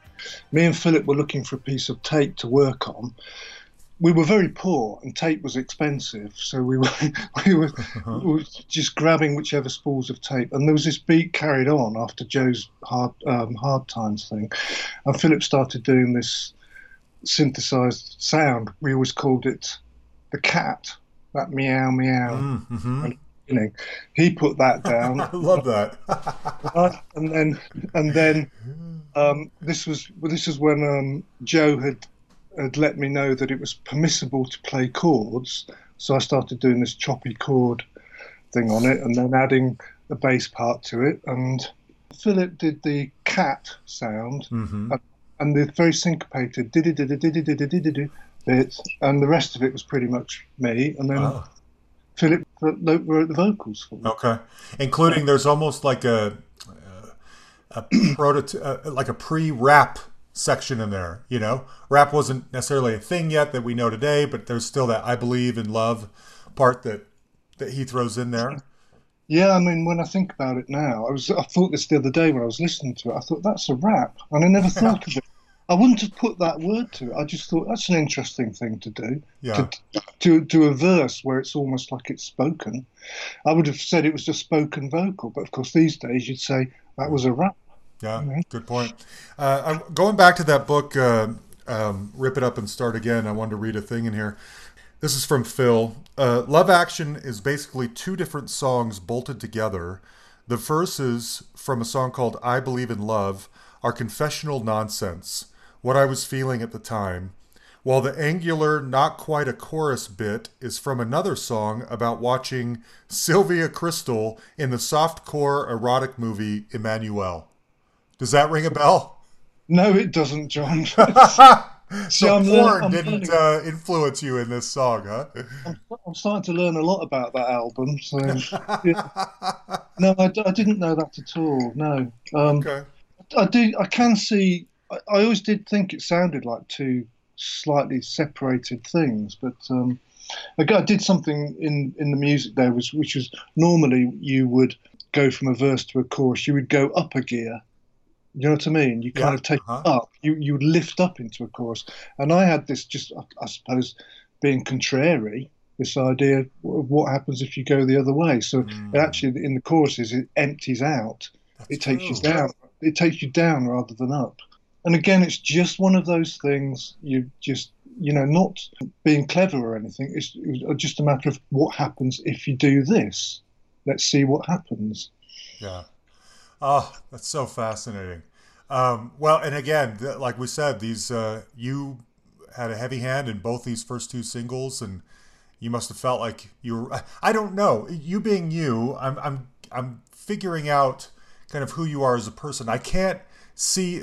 [SPEAKER 2] me and Philip were looking for a piece of tape to work on. We were very poor, and tape was expensive, so we were we were, we were just grabbing whichever spools of tape. And there was this beat carried on after Jo's hard um, hard times thing, and Philip started doing this synthesized sound. We always called it the cat, that meow meow.
[SPEAKER 1] Mm-hmm.
[SPEAKER 2] You know, he put that down.
[SPEAKER 1] I love that.
[SPEAKER 2] Uh, and then and then um, this was well, this is when um, Jo had had let me know that it was permissible to play chords. So I started doing this choppy chord thing on it, and then adding the bass part to it. And Philip did the cat sound,
[SPEAKER 1] hmm
[SPEAKER 2] and the very syncopated diddy diddy bit, and the rest of it was pretty much me. And then
[SPEAKER 1] Oh.
[SPEAKER 2] Philip wrote wrote the vocals for.
[SPEAKER 1] Okay, including there's almost like a a prototype, uh, like a pre-rap section in there. You know, rap wasn't necessarily a thing yet that we know today, but there's still that "I believe in love" part that that he throws in there.
[SPEAKER 2] Yeah, I mean, when I think about it now, I was I thought this the other day when I was listening to it. I thought that's a rap, and I never thought of it. I wouldn't have put that word to it. I just thought that's an interesting thing to do.
[SPEAKER 1] Yeah,
[SPEAKER 2] To, to do a verse where it's almost like it's spoken. I would have said it was just spoken vocal, but of course these days you'd say that was a rap.
[SPEAKER 1] yeah, good point. Uh, I'm going back to that book, uh, um, "Rip It Up and Start Again." I wanted to read a thing in here. This is from Phil. Uh, Love Action is basically two different songs bolted together. The verses from a song called I Believe in Love are confessional nonsense, what I was feeling at the time, while the angular, not quite a chorus bit is from another song about watching Sylvia Kristel in the softcore erotic movie Emmanuelle. Does that ring a bell?
[SPEAKER 2] No, it doesn't, John. See,
[SPEAKER 1] So
[SPEAKER 2] I'm
[SPEAKER 1] porn
[SPEAKER 2] I'm
[SPEAKER 1] didn't uh, influence you in this song, huh?
[SPEAKER 2] I'm starting to learn a lot about that album. So, yeah. no, I didn't know that at all. No. Um,
[SPEAKER 1] Okay.
[SPEAKER 2] I do. I can see. I, I always did think it sounded like two slightly separated things, but um, I, I did something in in the music there, was which was normally you would go from a verse to a chorus. You would go up a gear. You know what I mean? You kind
[SPEAKER 1] Yeah,
[SPEAKER 2] of take
[SPEAKER 1] uh-huh.
[SPEAKER 2] up. You you would lift up into a chorus, and I had this just, I, I suppose, being contrary. This idea of what happens if you go the other way. So
[SPEAKER 1] Mm.
[SPEAKER 2] actually, in the choruses, it empties out it takes you down. It takes you down rather than up. And again, it's just one of those things. You just, you know, not being clever or anything. It's, just a matter of what happens if you do this. Let's see what happens.
[SPEAKER 1] Yeah. Oh, that's so fascinating. Um, well, and again, like we said, these uh, you had a heavy hand in both these first two singles, and
[SPEAKER 3] you must have felt like you were. I don't know. You being you, I'm I'm I'm figuring out kind of who you are as a person. I can't see.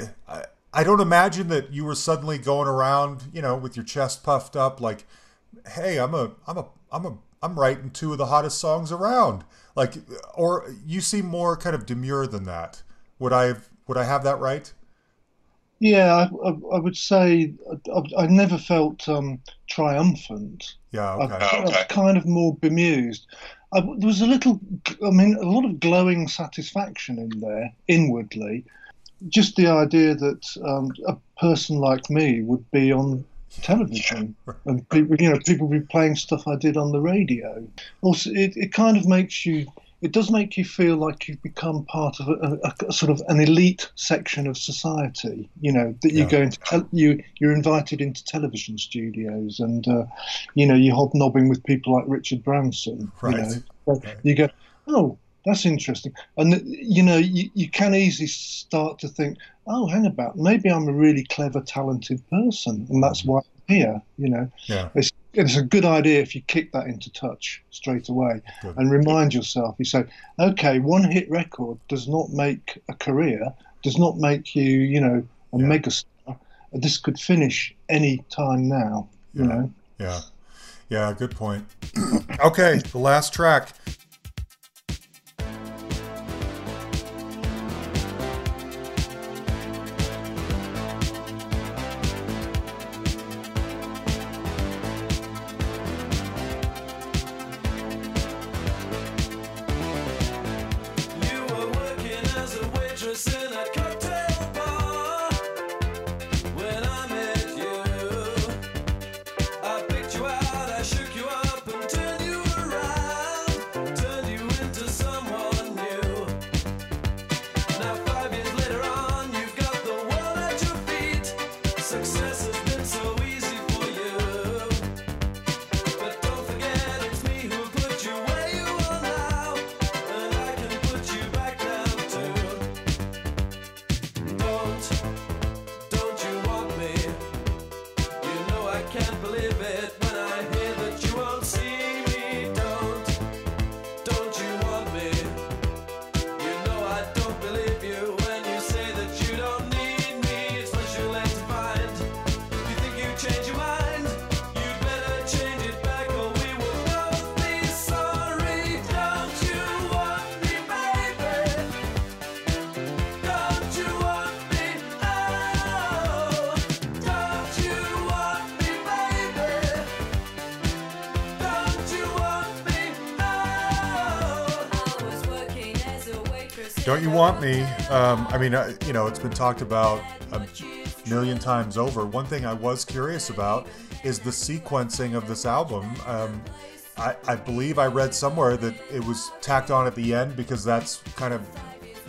[SPEAKER 3] I don't imagine that you were suddenly going around, you know, with your chest puffed up, like, "Hey, I'm a I'm a I'm a I'm writing two of the hottest songs around." Like, or you seem more kind of demure than that. Would I would I have that right?
[SPEAKER 2] Yeah, I, I, I would say I, I never felt um, triumphant.
[SPEAKER 3] Yeah.
[SPEAKER 2] I,
[SPEAKER 3] Okay.
[SPEAKER 2] I was kind of more bemused. I, there was a little, I mean, a lot of glowing satisfaction in there inwardly. Just the idea that um, a person like me would be on television and people, you know, people would be playing stuff I did on the radio. Also, it, it kind of makes you. It does make you feel like you've become part of a, a, a sort of an elite section of society. You know that you
[SPEAKER 3] Yeah.
[SPEAKER 2] go into tel- you you're invited into television studios and uh, you know you're hobnobbing with people like Richard Branson.
[SPEAKER 3] Right.
[SPEAKER 2] You, know. So
[SPEAKER 3] Right.
[SPEAKER 2] you go, oh, that's interesting, and you know you, you can easily start to think, oh, hang about, maybe I'm a really clever, talented person, and that's mm. why I'm here. You know,
[SPEAKER 3] Yeah.
[SPEAKER 2] it's it's a good idea if you kick that into touch straight away
[SPEAKER 3] Good.
[SPEAKER 2] and remind yourself. You say, okay, one hit record does not make a career, does not make you, you know, a
[SPEAKER 3] Yeah.
[SPEAKER 2] megastar. This could finish any time now. You
[SPEAKER 3] Yeah.
[SPEAKER 2] know.
[SPEAKER 3] Yeah. Yeah, good point. okay, the last track.
[SPEAKER 4] Me?
[SPEAKER 3] Um, I mean, you know, it's been talked about a million times over. One thing I was curious about is the sequencing of this album. Um, I, I believe I read somewhere that it was tacked on at the end because that's kind of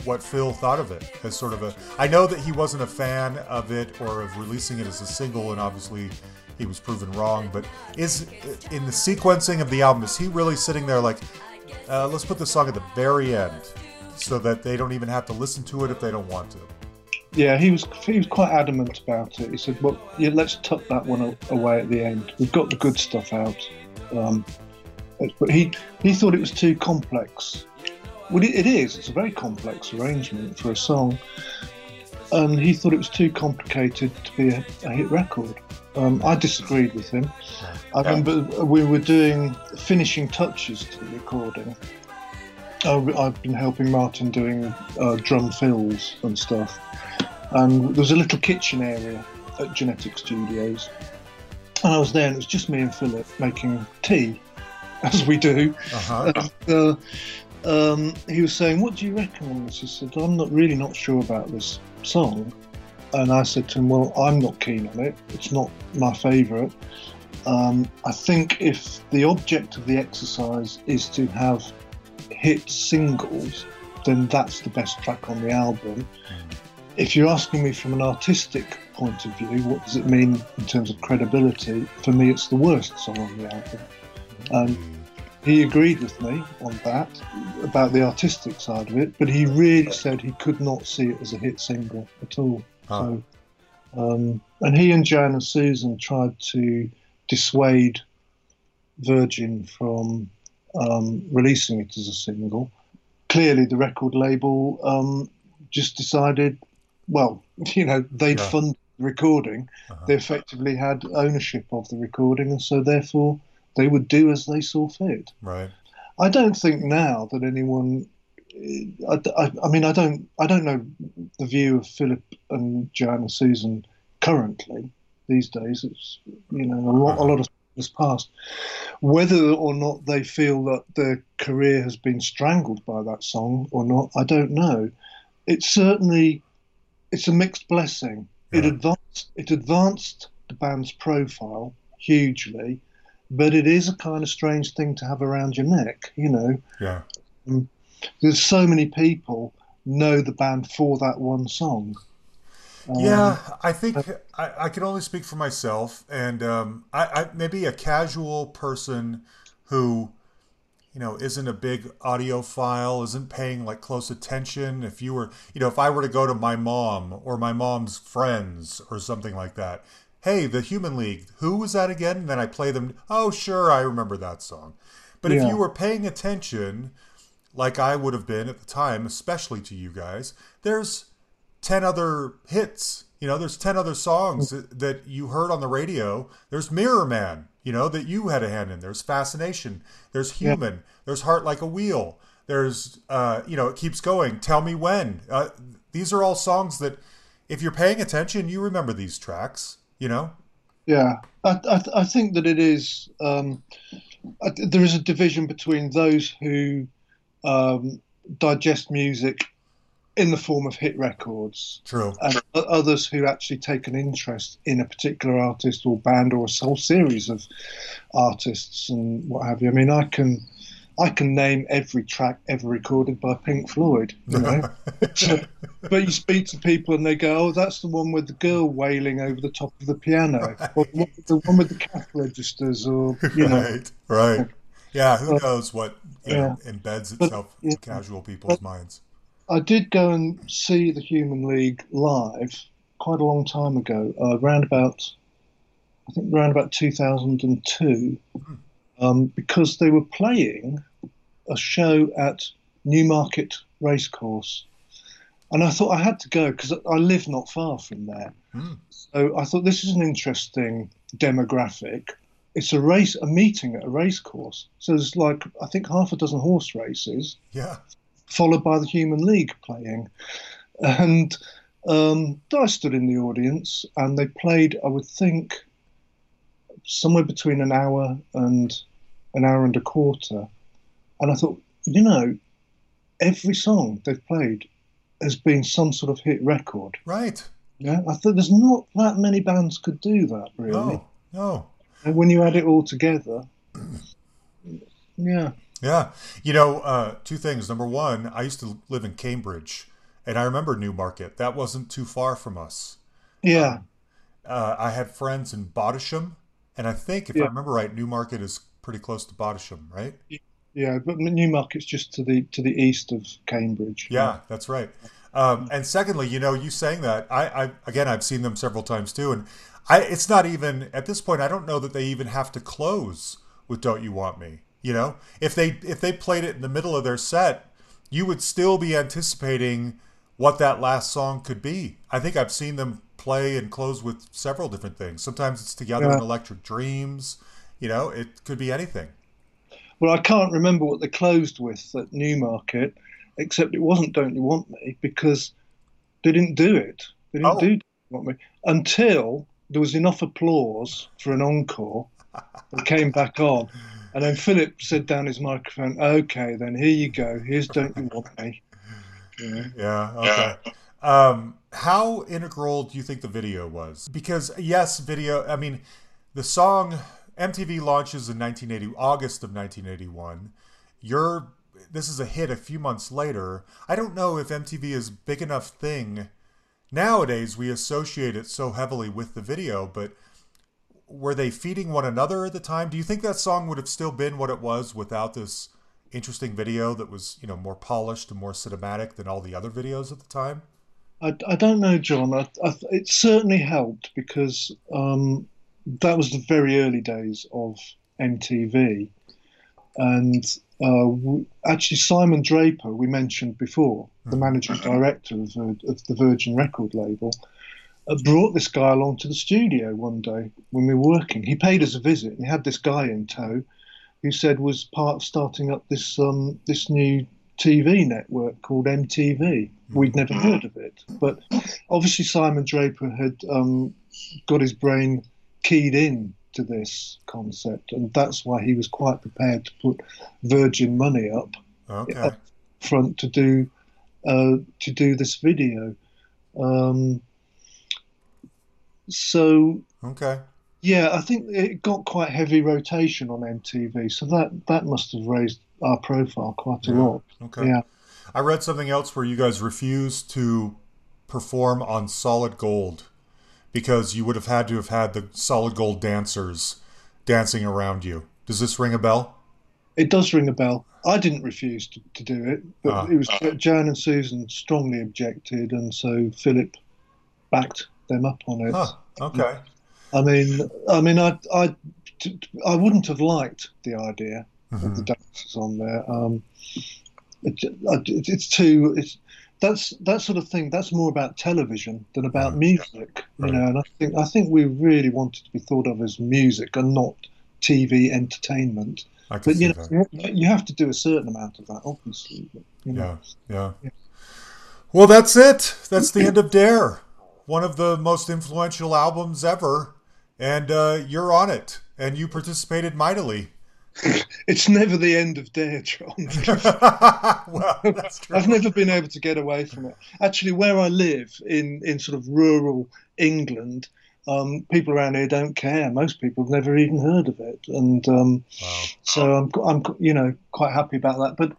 [SPEAKER 3] what Phil thought of it as sort of a. I know that he wasn't a fan of it or of releasing it as a single, and obviously he was proven wrong. But is in the sequencing of the album, is he really sitting there like, uh, let's put this song at the very end so that they don't even have to listen to it if they don't want to?
[SPEAKER 2] Yeah, he was he was quite adamant about it. He said, "Well, yeah, let's tuck that one away at the end. We've got the good stuff out." Um, but he he thought it was too complex. Well, it, it is. It's a very complex arrangement for a song, and he thought it was too complicated to be a, a hit record. Um, I disagreed with him. I remember we were doing finishing touches to the recording. I've been helping Martin doing uh, drum fills and stuff and there was a little kitchen area at Genetic Studios. And I was there, and it was just me and Philip making tea, as we do.
[SPEAKER 3] Uh-huh.
[SPEAKER 2] Uh, um, he was saying, "What do you reckon on this?" He said, "I'm not really not sure about this song." And I said to him, "Well, I'm not keen on it. It's not my favourite. Um, I think if the object of the exercise is to have hit singles, then that's the best track on the album. If you're asking me from an artistic point of view, what does it mean in terms of credibility? For me, it's the worst song on the album. Um, he agreed with me on that about the artistic side of it, but he really said he could not see it as a hit single at all.
[SPEAKER 3] Ah.
[SPEAKER 2] So, um, and he and Jan and Susan tried to dissuade Virgin from um, releasing it as a single. Clearly, the record label um, just decided, well, you know, they'd
[SPEAKER 1] Yeah.
[SPEAKER 2] fund the recording.
[SPEAKER 1] Uh-huh.
[SPEAKER 2] They effectively had ownership of the recording, and so therefore they would do as they saw fit.
[SPEAKER 1] Right.
[SPEAKER 2] I don't think now that anyone. I, I, I mean, I don't. I don't know the view of Philip and Joanna Susan currently these days. It's you know a lot. A lot of has passed. Whether or not they feel that their career has been strangled by that song or not, I don't know. It's certainly it's a mixed blessing. It advanced. It advanced the band's profile hugely, but it is a kind of strange thing to have around your neck. You know,
[SPEAKER 1] Yeah.
[SPEAKER 2] Um, there's so many people know the band for that one song. Um,
[SPEAKER 1] Yeah, I think I, I can only speak for myself, and um, I, I maybe a casual person who, you know, isn't a big audiophile, isn't paying like close attention. If you were, you know, if I were to go to my mom or my mom's friends or something like that, hey, the Human League, who was that again? And then I play them. Oh, sure, I remember that song. But if you were paying attention, like I would have been at the time, especially to you guys, there's 10 other hits. You know, there's 10 other songs that, that you heard on the radio. There's Mirror Man, you know, that you had a hand in. There's Fascination. There's Human. There's Heart Like a Wheel. There's, uh, you know, it keeps going. Tell Me When. Uh, these are all songs that, if you're paying attention, you remember these tracks, you know?
[SPEAKER 2] Yeah, I, I, I think that it is. Um, I, there is a division between those who um, digest music in the form of hit records
[SPEAKER 1] True.
[SPEAKER 2] and others who actually take an interest in a particular artist or band or a whole series of artists and what have you. I mean, I can. I can name every track ever recorded by Pink Floyd, you know. So- but you speak to people and they go, "Oh, that's the one with the girl wailing over the top of the piano, or the one with the, cash registers, or you know."
[SPEAKER 1] right, right. Yeah, who knows what know,
[SPEAKER 2] Yeah.
[SPEAKER 1] embeds
[SPEAKER 2] But-
[SPEAKER 1] itself
[SPEAKER 2] yeah.
[SPEAKER 1] in casual people's minds.
[SPEAKER 2] I did go and see the Human League live quite a long time ago, uh, around about, I think around about 2002, um, because they were playing a show at Newmarket Racecourse. And I thought I had to go because I live not far from there.
[SPEAKER 1] Hmm.
[SPEAKER 2] So I thought this is an interesting demographic. It's a race, a meeting at a racecourse. So there's like, I think half a dozen horse races
[SPEAKER 1] Yeah.
[SPEAKER 2] Followed by the Human League playing. And um, I stood in the audience and they played, I would think, somewhere between an hour and an hour and a quarter. And I thought, you know, every song they've played has been some sort of hit record.
[SPEAKER 1] Right.
[SPEAKER 2] Yeah, I thought there's not that many bands could do that, really.
[SPEAKER 1] No. No.
[SPEAKER 2] And when you add it all together, yeah.
[SPEAKER 1] Yeah. You know, uh, two things. Number one, I used to live in Cambridge, and I remember Newmarket. That wasn't too far from us.
[SPEAKER 2] Yeah.
[SPEAKER 1] Uh, I had friends in Bottisham, and I think, if I remember right, Newmarket is pretty close to Bottisham, right?
[SPEAKER 2] Yeah, but Newmarket's just to the to the east of Cambridge.
[SPEAKER 1] Yeah, that's right. Um, and secondly, you know, you saying that, I, I again, I've seen them several times too, and I, it's not even at this point. I don't know that they even have to close with "Don't You Want Me." You know, if they if they played it in the middle of their set, you would still be anticipating what that last song could be. I think I've seen them play and close with several different things. Sometimes it's together in Electric Dreams. You know, it could be anything.
[SPEAKER 2] Well, I can't remember what they closed with at Newmarket, except it wasn't "Don't You Want Me" because they didn't do it. They didn't
[SPEAKER 1] Oh.
[SPEAKER 2] do "Don't You Want Me" until there was enough applause for an encore. They came back on, and then Philip said down his microphone, "Okay, then here you go. Here's "Don't You Want Me." Yeah.
[SPEAKER 1] Yeah. Okay. Um, how integral do you think the video was? Because yes, video. I mean, the song MTV launches in 1980, August of 1981. You're this is a hit a few months later. I don't know if MTV is big enough thing. Nowadays, we associate it so heavily with the video, but were they feeding one another at the time? Do you think that song would have still been what it was without this interesting video that was, you know, more polished and more cinematic than all the other videos at the time?
[SPEAKER 2] I, I don't know, John. I, I, it certainly helped because um, that was the very early days of MTV, and uh, actually Simon Draper, we mentioned before, the managing director of, uh, of the Virgin record label, brought this guy along to the studio one day when we were working. He paid us a visit, and he had this guy in tow, who said was part of starting up this um, this new TV network called MTV. We'd never heard of it, but obviously Simon Draper had um, got his brain keyed in to this concept, and that's why he was quite prepared to put Virgin money up
[SPEAKER 3] Okay.
[SPEAKER 2] front to do uh, to do this video. Um, so
[SPEAKER 3] Okay.
[SPEAKER 2] yeah, I think it got quite heavy rotation on MTV, so that that must have raised our profile quite a
[SPEAKER 3] Yeah.
[SPEAKER 2] lot.
[SPEAKER 3] Okay.
[SPEAKER 2] Yeah.
[SPEAKER 3] I read something else where you guys refused to perform on solid gold because you would have had to have had the solid gold dancers dancing around you. Does this ring a bell?
[SPEAKER 2] It does ring a bell. I didn't refuse to, to do it, but
[SPEAKER 3] Ah.
[SPEAKER 2] it was Joanne and Susan strongly objected, and so Philip backed them up on it.
[SPEAKER 3] Huh. Okay.
[SPEAKER 2] I mean, I mean, I, I, I wouldn't have liked the idea of
[SPEAKER 3] Mm-hmm.
[SPEAKER 2] the dancers on there. Um, it, it, it's too. It's that's that sort of thing. That's more about television than about
[SPEAKER 3] Right.
[SPEAKER 2] music, you
[SPEAKER 3] Right.
[SPEAKER 2] know. And I think I think we really wanted to be thought of as music and not TV entertainment. But you
[SPEAKER 3] that.
[SPEAKER 2] know, you have to do a certain amount of that, obviously. But, you know.
[SPEAKER 3] Yeah, yeah. Well, that's it. That's the end of Dare, one of the most influential albums ever, and uh, you're on it, and you participated mightily.
[SPEAKER 2] It's never the end of Dare, John.
[SPEAKER 3] well, that's true.
[SPEAKER 2] I've never been able to get away from it. Actually, where I live in, in sort of rural England, um, people around here don't care. Most people have never even heard of it, and um,
[SPEAKER 3] Wow.
[SPEAKER 2] so I'm I'm you know quite happy about that. But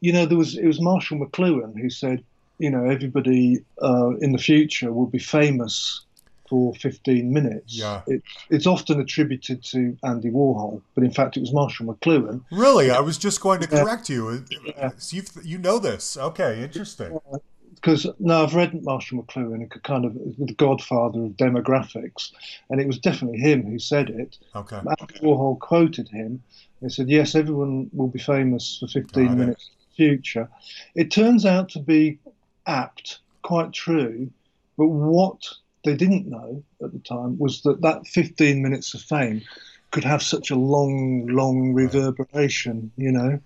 [SPEAKER 2] you know, there was it was Marshall McLuhan who said, you know, everybody uh, in the future will be famous for 15 minutes.
[SPEAKER 3] Yeah.
[SPEAKER 2] It, it's often attributed to Andy Warhol, but in fact it was Marshall McLuhan.
[SPEAKER 3] Really, I was just going to
[SPEAKER 2] Yeah.
[SPEAKER 3] correct you. So you you know this? Okay, interesting.
[SPEAKER 2] because now I've read Marshall McLuhan, kind of the godfather of demographics, and it was definitely him who said it.
[SPEAKER 3] Okay,
[SPEAKER 2] Andy Warhol quoted him. He said, "Yes, everyone will be famous for 15
[SPEAKER 3] Got it.
[SPEAKER 2] minutes in the future." It turns out to be apt, quite true, but what they didn't know at the time was that that 15 minutes of fame could have such a long, long reverberation, you know.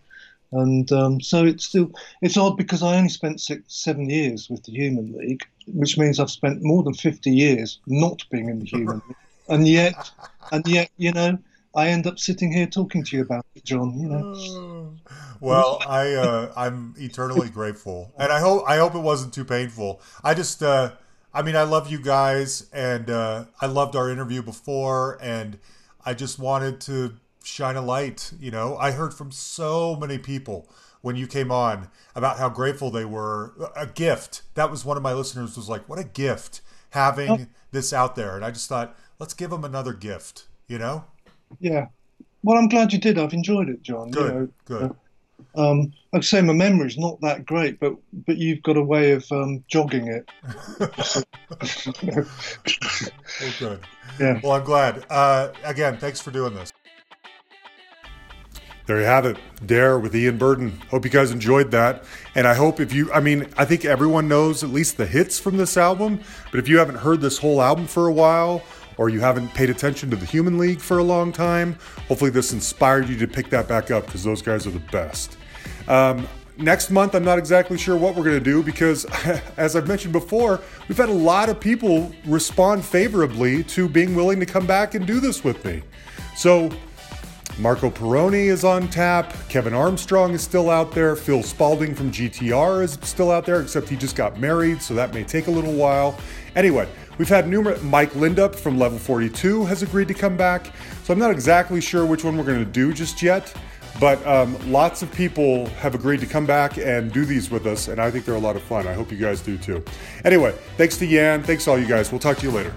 [SPEAKER 2] And um, so it's still it's odd because I only spent six, seven years with the Human League, which means I've spent more than 50 years not being in the Human League, and yet, and yet, you know, I end up sitting here talking to you about it, John. You know,
[SPEAKER 3] Well, I uh, I'm eternally grateful, and I hope I hope it wasn't too painful. I just uh, I mean I love you guys, and uh, I loved our interview before, and I just wanted to shine a light. You know, I heard from so many people when you came on about how grateful they were. A gift. That was one of my listeners was like, "What a gift having this out there," and I just thought, let's give them another gift. You know,
[SPEAKER 2] yeah. Well, I'm glad you did. I've enjoyed it, John.
[SPEAKER 3] good,
[SPEAKER 2] You know,
[SPEAKER 3] good.
[SPEAKER 2] um, like I say, my memory's not that great, but but you've got a way of um, jogging it.
[SPEAKER 3] Oh, good.
[SPEAKER 2] Yeah.
[SPEAKER 3] Well, I'm glad. Uh, again, thanks for doing this.
[SPEAKER 1] There you have it. Dare with Ian Burden. Hope you guys enjoyed that. And I hope if you, I mean, I think everyone knows at least the hits from this album. But if you haven't heard this whole album for a while, or you haven't paid attention to the Human League for a long time, hopefully this inspired you to pick that back up because those guys are the best. Um, next month, I'm not exactly sure what we're going to do because, as I've mentioned before, we've had a lot of people respond favorably to being willing to come back and do this with me. So, Marco Pirroni is on tap. Kevin Armstrong is still out there. Phil Spalding from GTR is still out there, except he just got married, so that may take a little while. Anyway, we've had numerous. Mike Lindup from Level 42 has agreed to come back, so I'm not exactly sure which one we're going to do just yet. But um, lots of people have agreed to come back and do these with us, and I think they're a lot of fun. I hope you guys do too. Anyway, thanks to Ian. Thanks to all you guys. We'll talk to you later.